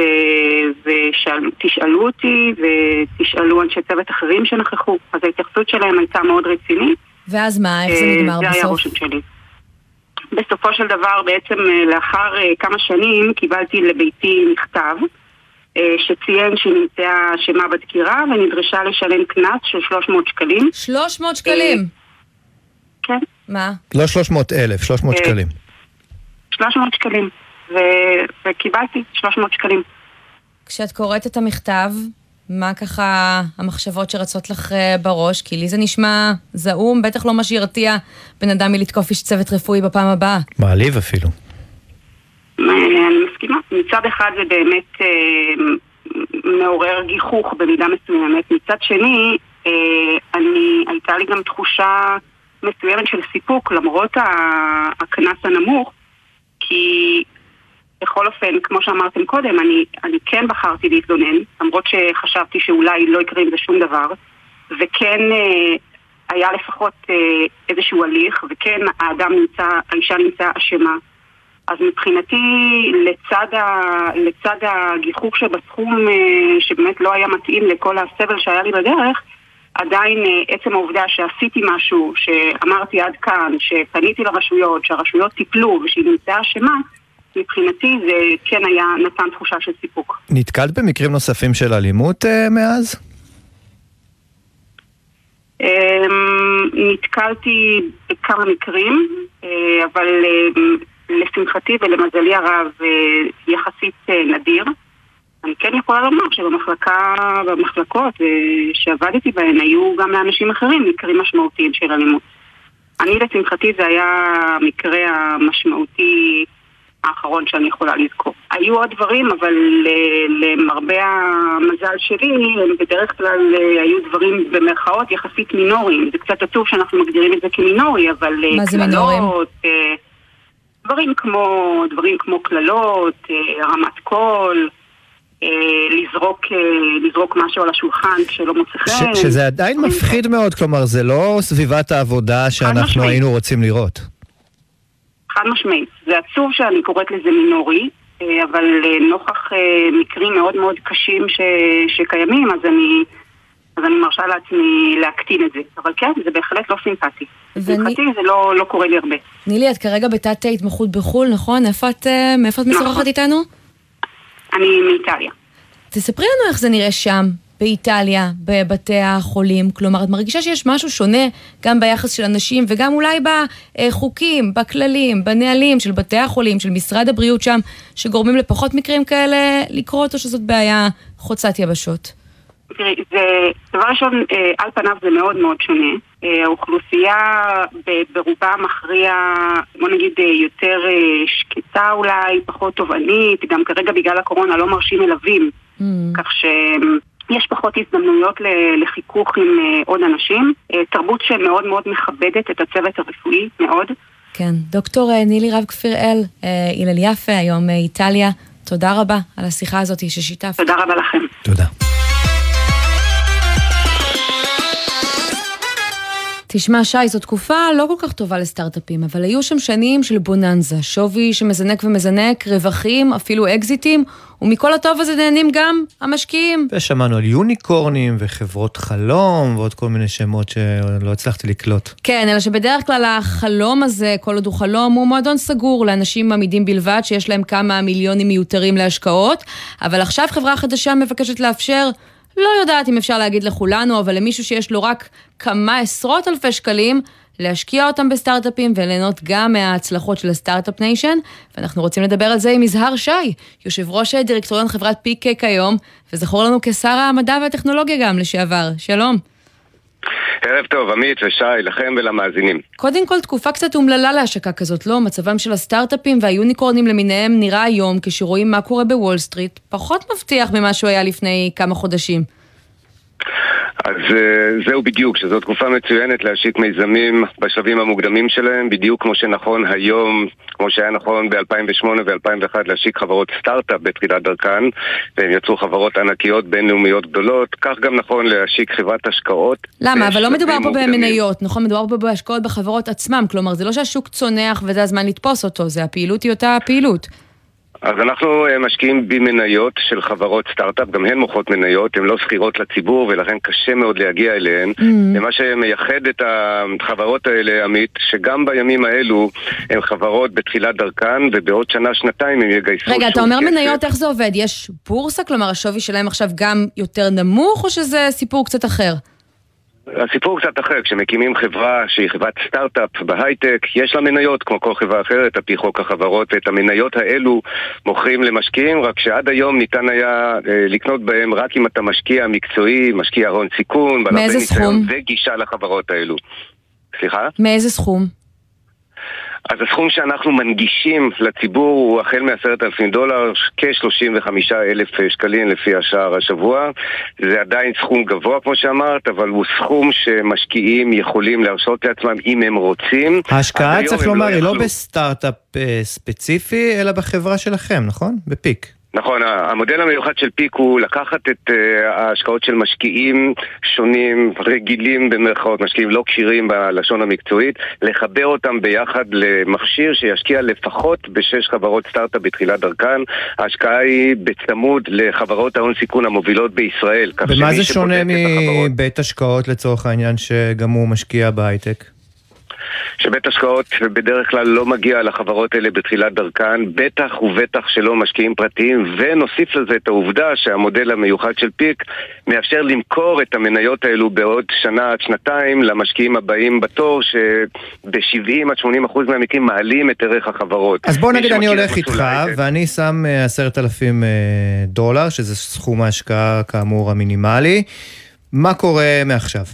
[SPEAKER 14] ותשאלו אותי ותשאלו אנשי צוות אחרים שנכחו. אז ההתייחסות שלהם הייתה מאוד רצינית.
[SPEAKER 2] ואז מה? איך זה נגמר בסוף?
[SPEAKER 14] זה היה רושם שלי. בסופו של דבר, בעצם לאחר כמה שנים, קיבלתי לביתי מכתב. אה, שציין שהיא נמצאה אשמה בדקירה ונדרשה לשלם קנס של 300 שקלים.
[SPEAKER 2] 300 שקלים? אה,
[SPEAKER 14] כן.
[SPEAKER 2] מה?
[SPEAKER 3] לא 300 אלף, 300 אה, שקלים.
[SPEAKER 14] 300 שקלים, וקיבלתי 300 שקלים.
[SPEAKER 2] כשאת קוראת את המכתב, מה ככה המחשבות שרצות לך בראש? כי לי זה נשמע זעום, בטח לא מה שירתיע בן אדם מלתקוף איש צוות רפואי בפעם הבאה.
[SPEAKER 3] מעליב אפילו.
[SPEAKER 14] אני מסכימה. מצד אחד זה באמת אה, מעורר גיחוך במידה מסוימת. מצד שני, אה, אני, הייתה לי גם תחושה מסוימת של סיפוק למרות הקנס הנמוך, כי בכל אופן, כמו שאמרתם קודם, אני, אני כן בחרתי להתלונן, למרות שחשבתי שאולי לא יקרה עם זה שום דבר, וכן אה, היה לפחות אה, איזשהו הליך, וכן האדם נמצא, האישה נמצאה אשמה. אז מבחינתי, לצד, ה, לצד הגיחוך שבסכום אה, שבאמת לא היה מתאים לכל הסבל שהיה לי בדרך, עדיין אה, עצם העובדה שעשיתי משהו, שאמרתי עד כאן, שפניתי לרשויות, שהרשויות טיפלו ושהיא נמצאה אשמה, מבחינתי זה כן היה, נתן תחושה של סיפוק.
[SPEAKER 3] נתקלת במקרים נוספים של אלימות uh, מאז?
[SPEAKER 14] Um, נתקלתי בכמה מקרים, uh, אבל uh, לשמחתי ולמזלי הרב אה, יחסית אה, נדיר. אני כן יכולה לומר שבמחלקה, במחלקות אה, שעבדתי בהן היו גם לאנשים אחרים מקרים משמעותיים של אלימות. אני לשמחתי זה היה המקרה המשמעותי האחרון שאני יכולה לזכור. היו עוד דברים, אבל למרבה המזל שלי, הם בדרך כלל היו דברים במרכאות יחסית מינוריים. זה קצת עצוב שאנחנו מגדירים את זה כמינורי, אבל...
[SPEAKER 2] מה זה מינוריים?
[SPEAKER 14] דברים כמו, דברים כמו קללות, אה, הרמת קול, אה, לזרוק, אה, לזרוק משהו על השולחן כשלא מוצא חן.
[SPEAKER 3] שזה עדיין מפחיד מאוד, כלומר זה לא סביבת העבודה שאנחנו היינו רוצים לראות.
[SPEAKER 14] חד משמעית. זה עצוב שאני קוראת לזה מינורי, אבל נוכח מקרים מאוד מאוד קשים ש, שקיימים, אז אני, אז אני מרשה לעצמי להקטין את זה. אבל כן, זה בהחלט לא סימפטי. סימפטי זה לא, לא קורה לי הרבה.
[SPEAKER 2] נילי, את כרגע בתת התמחות בחו"ל, נכון? איפה את, אה, מאיפה את משוחחת
[SPEAKER 14] נכון.
[SPEAKER 2] איתנו?
[SPEAKER 14] אני מאיטליה.
[SPEAKER 2] תספרי לנו איך זה נראה שם, באיטליה, בבתי החולים. כלומר, את מרגישה שיש משהו שונה גם ביחס של אנשים וגם אולי בחוקים, בכללים, בנהלים של בתי החולים, של משרד הבריאות שם, שגורמים לפחות מקרים כאלה לקרות, או שזאת בעיה חוצת יבשות?
[SPEAKER 14] תראי, זה, דבר ראשון, אה, על פניו זה מאוד מאוד שונה. אה, האוכלוסייה ברובה המכריע, בוא נגיד, אה, יותר שקטה אולי, פחות תובענית, גם כרגע בגלל הקורונה לא מרשים מלווים, כך שיש פחות הזדמנויות לחיכוך עם עוד אנשים. תרבות שמאוד מאוד מכבדת את הצוות הרפואי, מאוד.
[SPEAKER 2] כן, דוקטור נילי רב כפיראל, הלל יפה, היום איטליה, תודה רבה על השיחה הזאת ששיתפת.
[SPEAKER 14] תודה רבה לכם.
[SPEAKER 3] תודה.
[SPEAKER 2] תשמע, שי, זו תקופה לא כל כך טובה לסטארט-אפים, אבל היו שם שנים של בוננזה, שווי שמזנק ומזנק, רווחים, אפילו אקזיטים, ומכל הטוב הזה נהנים גם המשקיעים.
[SPEAKER 3] ושמענו על יוניקורנים וחברות חלום ועוד כל מיני שמות שלא הצלחתי לקלוט.
[SPEAKER 2] כן, אלא שבדרך כלל החלום הזה, כל עוד הוא חלום, הוא מועדון סגור לאנשים עמידים בלבד, שיש להם כמה מיליונים מיותרים להשקעות, אבל עכשיו חברה חדשה מבקשת לאפשר, לא יודעת אם אפשר להגיד לכולנו, אבל למישהו שיש לו רק כמה עשרות אלפי שקלים, להשקיע אותם בסטארט-אפים וליהנות גם מההצלחות של ה start-up nation, ואנחנו רוצים לדבר על זה עם יזהר שי, יושב ראש דירקטוריון חברת פיק כיום, וזכור לנו כשר המדע והטכנולוגיה גם לשעבר. שלום.
[SPEAKER 15] ערב טוב, עמית ושי, לכם ולמאזינים.
[SPEAKER 2] קודם כל, תקופה קצת אומללה להשקה כזאת, לא? מצבם של הסטארט-אפים והיוניקורנים למיניהם נראה היום, כשרואים מה קורה בוול סטריט, פחות מבטיח ממה שהוא היה לפני כמה חודשים.
[SPEAKER 15] אז אה, זהו בדיוק, שזו תקופה מצוינת להשיק מיזמים בשלבים המוקדמים שלהם, בדיוק כמו שנכון היום, כמו שהיה נכון ב-2008 ו-2001 להשיק חברות סטארט-אפ בתחילת דרכן, והם יצרו חברות ענקיות בינלאומיות גדולות, כך גם נכון להשיק חברת השקעות.
[SPEAKER 2] למה? אבל לא מדובר פה
[SPEAKER 15] מוקדמים.
[SPEAKER 2] במניות, נכון? מדובר פה בהשקעות בחברות עצמם, כלומר, זה לא שהשוק צונח וזה הזמן לתפוס אותו, זה הפעילות היא אותה הפעילות.
[SPEAKER 15] אז אנחנו אה, משקיעים במניות של חברות סטארט-אפ, גם הן מוכרות מניות, הן לא שכירות לציבור ולכן קשה מאוד להגיע אליהן.
[SPEAKER 2] Mm.
[SPEAKER 15] ומה שמייחד את החברות האלה, עמית, שגם בימים האלו הן חברות בתחילת דרכן ובעוד שנה-שנתיים הם יגייסו
[SPEAKER 2] רגע, אתה אומר
[SPEAKER 15] כסף.
[SPEAKER 2] מניות, איך זה עובד? יש בורסה? כלומר, השווי שלהם עכשיו גם יותר נמוך, או שזה סיפור קצת אחר?
[SPEAKER 15] הסיפור קצת אחר, כשמקימים חברה שהיא חברת סטארט-אפ בהייטק, יש לה מניות כמו כל חברה אחרת על פי חוק החברות, ואת המניות האלו מוכרים למשקיעים, רק שעד היום ניתן היה אה, לקנות בהם רק אם אתה משקיע מקצועי, משקיע הון סיכון,
[SPEAKER 2] מאיזה סכום?
[SPEAKER 15] וגישה לחברות האלו. סליחה?
[SPEAKER 2] מאיזה סכום?
[SPEAKER 15] אז הסכום שאנחנו מנגישים לציבור הוא החל מ-10,000 דולר, כ-35 אלף שקלים לפי השער השבוע. זה עדיין סכום גבוה כמו שאמרת, אבל הוא סכום שמשקיעים יכולים להרשות לעצמם אם הם רוצים.
[SPEAKER 3] ההשקעה, צריך
[SPEAKER 15] הם
[SPEAKER 3] לומר, היא לא. בסטארט-אפ אה, ספציפי, אלא בחברה שלכם, נכון? בפיק.
[SPEAKER 15] נכון, המודל המיוחד של פיק הוא לקחת את uh, ההשקעות של משקיעים שונים, רגילים במרכאות, משקיעים לא כשירים בלשון המקצועית, לחבר אותם ביחד למכשיר שישקיע לפחות בשש חברות סטארט-אפ בתחילת דרכן. ההשקעה היא בצמוד לחברות ההון סיכון המובילות בישראל.
[SPEAKER 3] במה
[SPEAKER 15] שמי
[SPEAKER 3] זה שונה מבית השקעות לצורך העניין, שגם הוא משקיע בהייטק?
[SPEAKER 15] שבית השקעות בדרך כלל לא מגיע לחברות האלה בתחילת דרכן, בטח ובטח שלא משקיעים פרטיים, ונוסיף לזה את העובדה שהמודל המיוחד של פיק מאפשר למכור את המניות האלו בעוד שנה עד שנתיים למשקיעים הבאים בתור, שב-70 עד 80 אחוז מהמקרים מעלים את ערך החברות.
[SPEAKER 3] אז בוא נגיד אני הולך איתך. ואני שם אה, עשרת אלפים אה, דולר, שזה סכום ההשקעה כאמור המינימלי. מה קורה מעכשיו?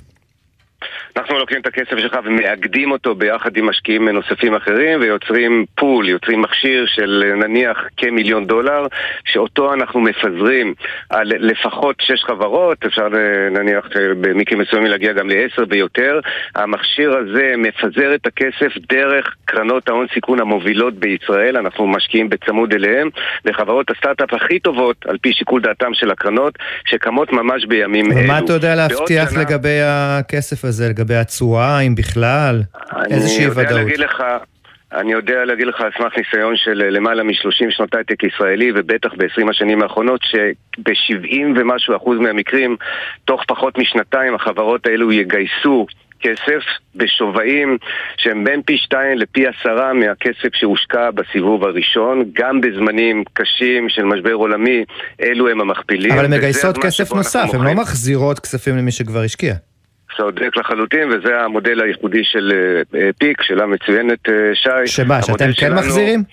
[SPEAKER 15] אנחנו לוקחים את הכסף שלך ומאגדים אותו ביחד עם משקיעים נוספים אחרים ויוצרים פול, יוצרים מכשיר של נניח כמיליון דולר שאותו אנחנו מפזרים על לפחות שש חברות, אפשר נניח במקרים מסוימים להגיע גם לעשר ויותר. המכשיר הזה מפזר את הכסף דרך קרנות ההון סיכון המובילות בישראל, אנחנו משקיעים בצמוד אליהם, לחברות הסטארט-אפ הכי טובות על פי שיקול דעתם של הקרנות שקמות ממש בימים אלו.
[SPEAKER 3] ומה אתה יודע להבטיח
[SPEAKER 15] שנה-
[SPEAKER 3] לגבי הכסף הזה, לגבי התשואה, אם בכלל? איזושהי
[SPEAKER 15] אני יודע
[SPEAKER 3] ודאות.
[SPEAKER 15] להגיד לך, אני יודע להגיד לך על סמך ניסיון של למעלה מ-30 שנות הייטק ישראלי ובטח ב-20 השנים האחרונות שב-70 ומשהו אחוז מהמקרים תוך פחות משנתיים החברות האלו יגייסו כסף בשווים שהם בין פי שתיים לפי עשרה מהכסף שהושקע בסיבוב הראשון, גם בזמנים קשים של משבר עולמי, אלו הם המכפילים.
[SPEAKER 3] אבל הן מגייסות כסף נוסף, הן לא מחזירות כספים למי שכבר השקיע.
[SPEAKER 15] צודק לחלוטין, וזה המודל הייחודי של אה, פיק, שאלה מצוינת, אה, שי.
[SPEAKER 3] שמה, שאתם כן. מחזירים?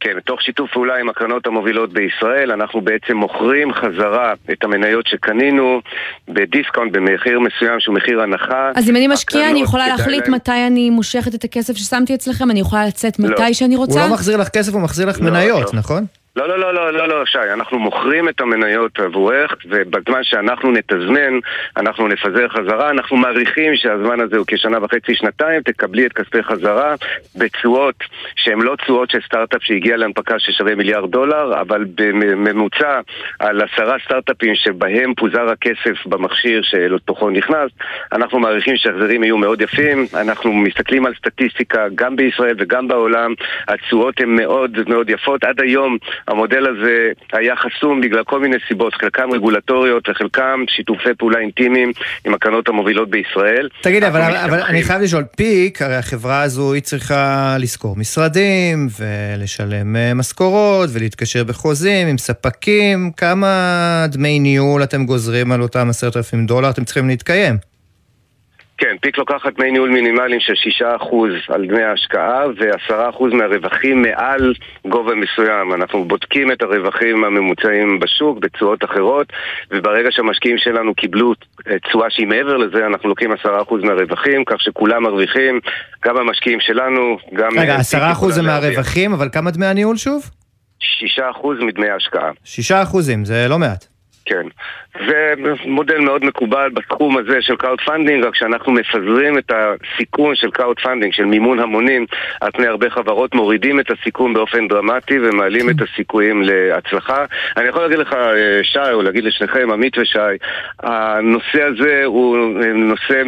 [SPEAKER 15] כן, תוך שיתוף פעולה עם הקרנות המובילות בישראל, אנחנו בעצם מוכרים חזרה את המניות שקנינו ב discount במחיר מסוים שהוא מחיר הנחה.
[SPEAKER 2] אז אם אני משקיע, אני יכולה להחליט להם... מתי אני מושכת את הכסף ששמתי אצלכם? אני יכולה לצאת מתי לא. שאני רוצה?
[SPEAKER 3] הוא לא מחזיר לך כסף, הוא מחזיר לך לא, מניות, לא. נכון?
[SPEAKER 15] לא, לא, לא, לא, לא, לא, שי, אנחנו מוכרים את המניות עבורך, ובזמן שאנחנו נתזמן, אנחנו נפזר חזרה. אנחנו מעריכים שהזמן הזה הוא כשנה וחצי, שנתיים, תקבלי את כספי חזרה בתשואות שהן לא תשואות של סטארט-אפ שהגיע להנפקה ששווה מיליארד דולר, אבל בממוצע על עשרה סטארט-אפים שבהם פוזר הכסף במכשיר שלתוכו נכנס, אנחנו מעריכים שהחזרים יהיו מאוד יפים. אנחנו מסתכלים על סטטיסטיקה גם בישראל וגם בעולם, התשואות הן מאוד מאוד יפות. עד היום המודל הזה היה חסום בגלל כל מיני סיבות, חלקם רגולטוריות וחלקם שיתופי פעולה אינטימיים עם הקרנות המובילות בישראל.
[SPEAKER 3] תגיד, אבל, אבל אני חייב לשאול, פיק, הרי החברה הזו היא צריכה לשכור משרדים ולשלם אה, משכורות ולהתקשר בחוזים עם ספקים, כמה דמי ניהול אתם גוזרים על אותם עשרת אלפים דולר? אתם צריכים להתקיים.
[SPEAKER 15] כן, פיק לוקחת דמי ניהול מינימליים של 6% על דמי ההשקעה ו-10% מהרווחים מעל גובה מסוים. אנחנו בודקים את הרווחים הממוצעים בשוק בתשואות אחרות, וברגע שהמשקיעים שלנו קיבלו תשואה שהיא מעבר לזה, אנחנו לוקחים 10% מהרווחים, כך שכולם מרוויחים, גם המשקיעים שלנו, גם...
[SPEAKER 3] רגע, 10% זה מהרווחים, אבל כמה דמי הניהול שוב?
[SPEAKER 15] 6% מדמי ההשקעה.
[SPEAKER 3] 6% זה לא מעט.
[SPEAKER 15] כן. זה מודל מאוד מקובל בתחום הזה של crowdfunding, רק שאנחנו מפזרים את הסיכון של crowdfunding, של מימון המונים, על פני הרבה חברות, מורידים את הסיכון באופן דרמטי ומעלים כן. את הסיכויים להצלחה. אני יכול להגיד לך, אה, שי, או להגיד לשניכם, עמית ושי, הנושא הזה הוא אה, נושא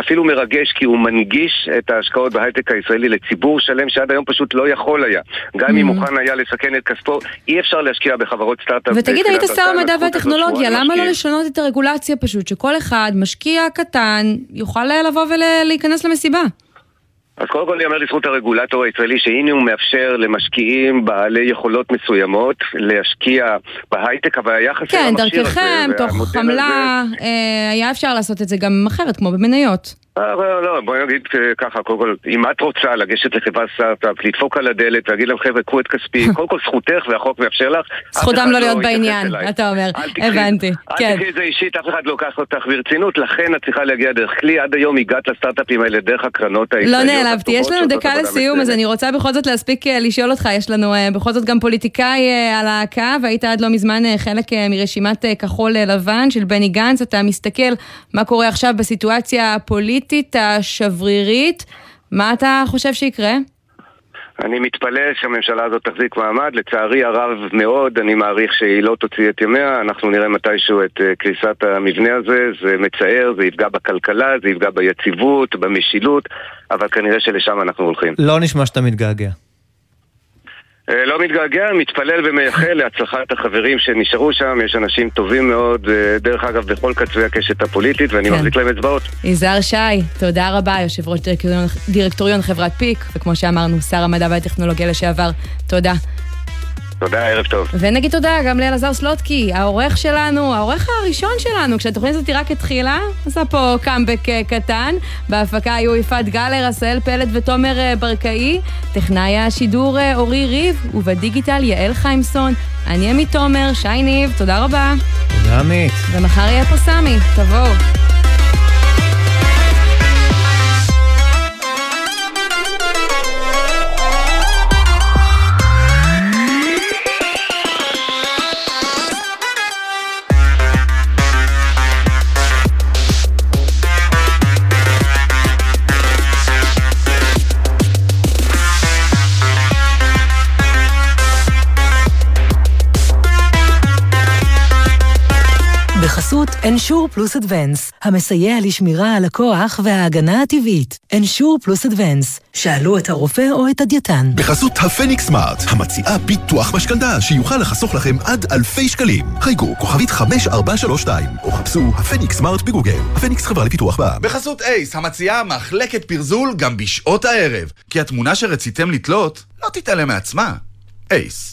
[SPEAKER 15] אפילו מרגש, כי הוא מנגיש את ההשקעות בהייטק הישראלי לציבור שלם שעד היום פשוט לא יכול היה. גם אם mm-hmm. מוכן היה לסכן את כספו, אי אפשר להשקיע בחברות סטארט-אפ.
[SPEAKER 2] ותגיד, היית שר המדע והטכנולוגיה, למה לא לשנות את הרגולציה פשוט, שכל אחד, משקיע קטן, יוכל לבוא ולהיכנס למסיבה.
[SPEAKER 15] אז קודם כל אני אומר לזכות הרגולטור הישראלי שהנה הוא מאפשר למשקיעים בעלי יכולות מסוימות להשקיע בהייטק, אבל היחס
[SPEAKER 2] כן, של המכשיר הזה... כן, דרככם, תוך חמלה, הזה... אה, היה אפשר לעשות את זה גם אחרת, כמו במניות.
[SPEAKER 15] אה, לא, לא, בואי נגיד אה, ככה, קודם כל, אם את רוצה לגשת לחברת סטארט-אפ, לדפוק על הדלת ולהגיד להם, חבר'ה, קחו את כספי, קודם כל זכותך והחוק מאפשר לך.
[SPEAKER 2] זכותם לא להיות בעניין, אתה אומר, הבנתי,
[SPEAKER 15] כן. אל תקחי את זה אישית, אף אחד לא לוקח אותך ברצינות, לכן את צריכה להגיע דרך כלי. עד היום הגעת לסטארט-אפים האלה דרך הקרנות
[SPEAKER 2] הישראליות. לא נעלבתי, יש לנו דקה לסיום, אז אני רוצה בכל זאת להספיק אה, לשאול אותך, יש לנו בכל זאת גם פוליטיקאי על הקו, היית עד לא מזמן חלק מרשימת כחול לבן של בני גנץ, אתה מסתכל מה קורה עכשיו בסיטואציה הפוליטית. הפוליטית השברירית, מה אתה חושב שיקרה?
[SPEAKER 15] אני מתפלא שהממשלה הזאת תחזיק מעמד, לצערי הרב מאוד, אני מעריך שהיא לא תוציא את ימיה, אנחנו נראה מתישהו את אה, קריסת המבנה הזה, זה מצער, זה יפגע בכלכלה, זה יפגע ביציבות, במשילות, אבל כנראה שלשם אנחנו הולכים.
[SPEAKER 3] לא נשמע שאתה מתגעגע.
[SPEAKER 15] אה, לא מתגעגע, מתפלל ומייחל להצלחת החברים שנשארו שם, יש אנשים טובים מאוד, אה, דרך אגב, בכל קצווי הקשת הפוליטית, ואני כן. מחזיק להם אצבעות.
[SPEAKER 2] יזהר שי, תודה רבה, יושב ראש דירקטוריון, דירקטוריון חברת פיק, וכמו שאמרנו, שר המדע והטכנולוגיה לשעבר, תודה.
[SPEAKER 15] תודה, ערב טוב.
[SPEAKER 2] ונגיד תודה גם לאלעזר סלוטקי, העורך שלנו, העורך הראשון שלנו, כשהתוכנית הזאת רק התחילה, עשה פה קאמבק אה, קטן. בהפקה היו יפעת גלר, עשהאל פלד ותומר אה, ברקאי. טכנאי השידור אה, אורי ריב, ובדיגיטל יעל חיימסון. אני עמית תומר, שי ניב, תודה רבה.
[SPEAKER 3] תודה עמית.
[SPEAKER 2] ומחר יהיה פה סמי, תבואו.
[SPEAKER 1] אנשור פלוס אדוונס, המסייע לשמירה על הכוח וההגנה הטבעית. אנשור פלוס אדוונס, שאלו את הרופא או את הדייתן.
[SPEAKER 16] בחסות הפניקס סמארט, המציעה ביטוח משכנתה שיוכל לחסוך לכם עד אלפי שקלים. חייגו כוכבית 5432 או חפשו הפניקס סמארט בגוגל. הפניקס חברה לפיתוח בע"מ.
[SPEAKER 17] בחסות אייס, המציעה מחלקת פרזול גם בשעות הערב. כי התמונה שרציתם לתלות לא תתעלם מעצמה. אייס.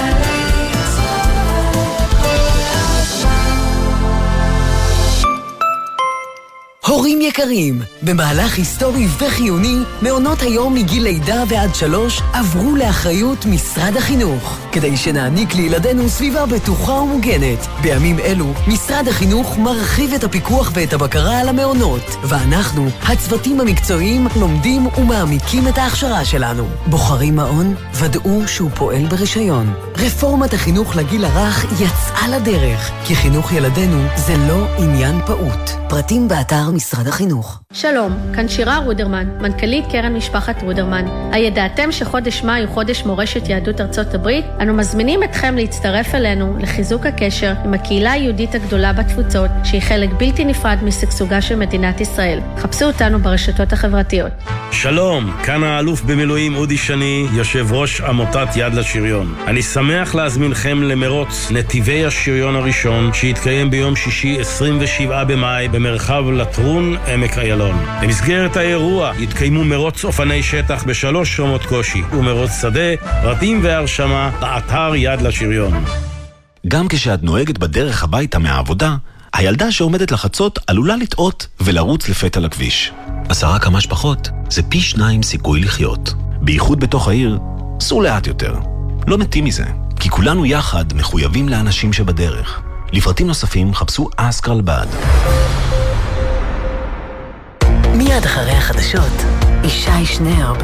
[SPEAKER 1] הורים יקרים, במהלך היסטורי וחיוני, מעונות היום מגיל לידה ועד שלוש עברו לאחריות משרד החינוך, כדי שנעניק לילדינו סביבה בטוחה ומוגנת. בימים אלו, משרד החינוך מרחיב את הפיקוח ואת הבקרה על המעונות, ואנחנו, הצוותים המקצועיים, לומדים ומעמיקים את ההכשרה שלנו. בוחרים מעון? ודאו שהוא פועל ברישיון. רפורמת החינוך לגיל הרך יצאה לדרך, כי חינוך ילדינו זה לא עניין פעוט. פרטים באתר משרד החינוך.
[SPEAKER 18] שלום, כאן שירה רודרמן, מנכ"לית קרן משפחת רודרמן. הידעתם שחודש מאי הוא חודש מורשת יהדות ארצות הברית? אנו מזמינים אתכם להצטרף אלינו לחיזוק הקשר עם הקהילה היהודית הגדולה בתפוצות, שהיא חלק בלתי נפרד משגשוגה של מדינת ישראל. חפשו אותנו ברשתות החברתיות.
[SPEAKER 19] שלום, כאן האלוף במילואים אודי שני, יושב ראש עמותת יד לשריון. אני שמח להזמינכם למרוץ נתיבי השריון הראשון, שיתקיים ביום שישי 27 במאי במרחב לטרון, עמק איילון. במסגרת האירוע יתקיימו מרוץ אופני שטח בשלוש רמות קושי ומרוץ שדה, פרטים והרשמה באתר יד לשריון.
[SPEAKER 20] גם כשאת נוהגת בדרך הביתה מהעבודה, הילדה שעומדת לחצות עלולה לטעות ולרוץ לפתע לכביש. עשרה כמה שפחות זה פי שניים סיכוי לחיות. בייחוד בתוך העיר, סעו לאט יותר. לא מתים מזה, כי כולנו יחד מחויבים לאנשים שבדרך. לפרטים נוספים חפשו אסקרלבד.
[SPEAKER 1] מיד אחרי החדשות, ישי שנרב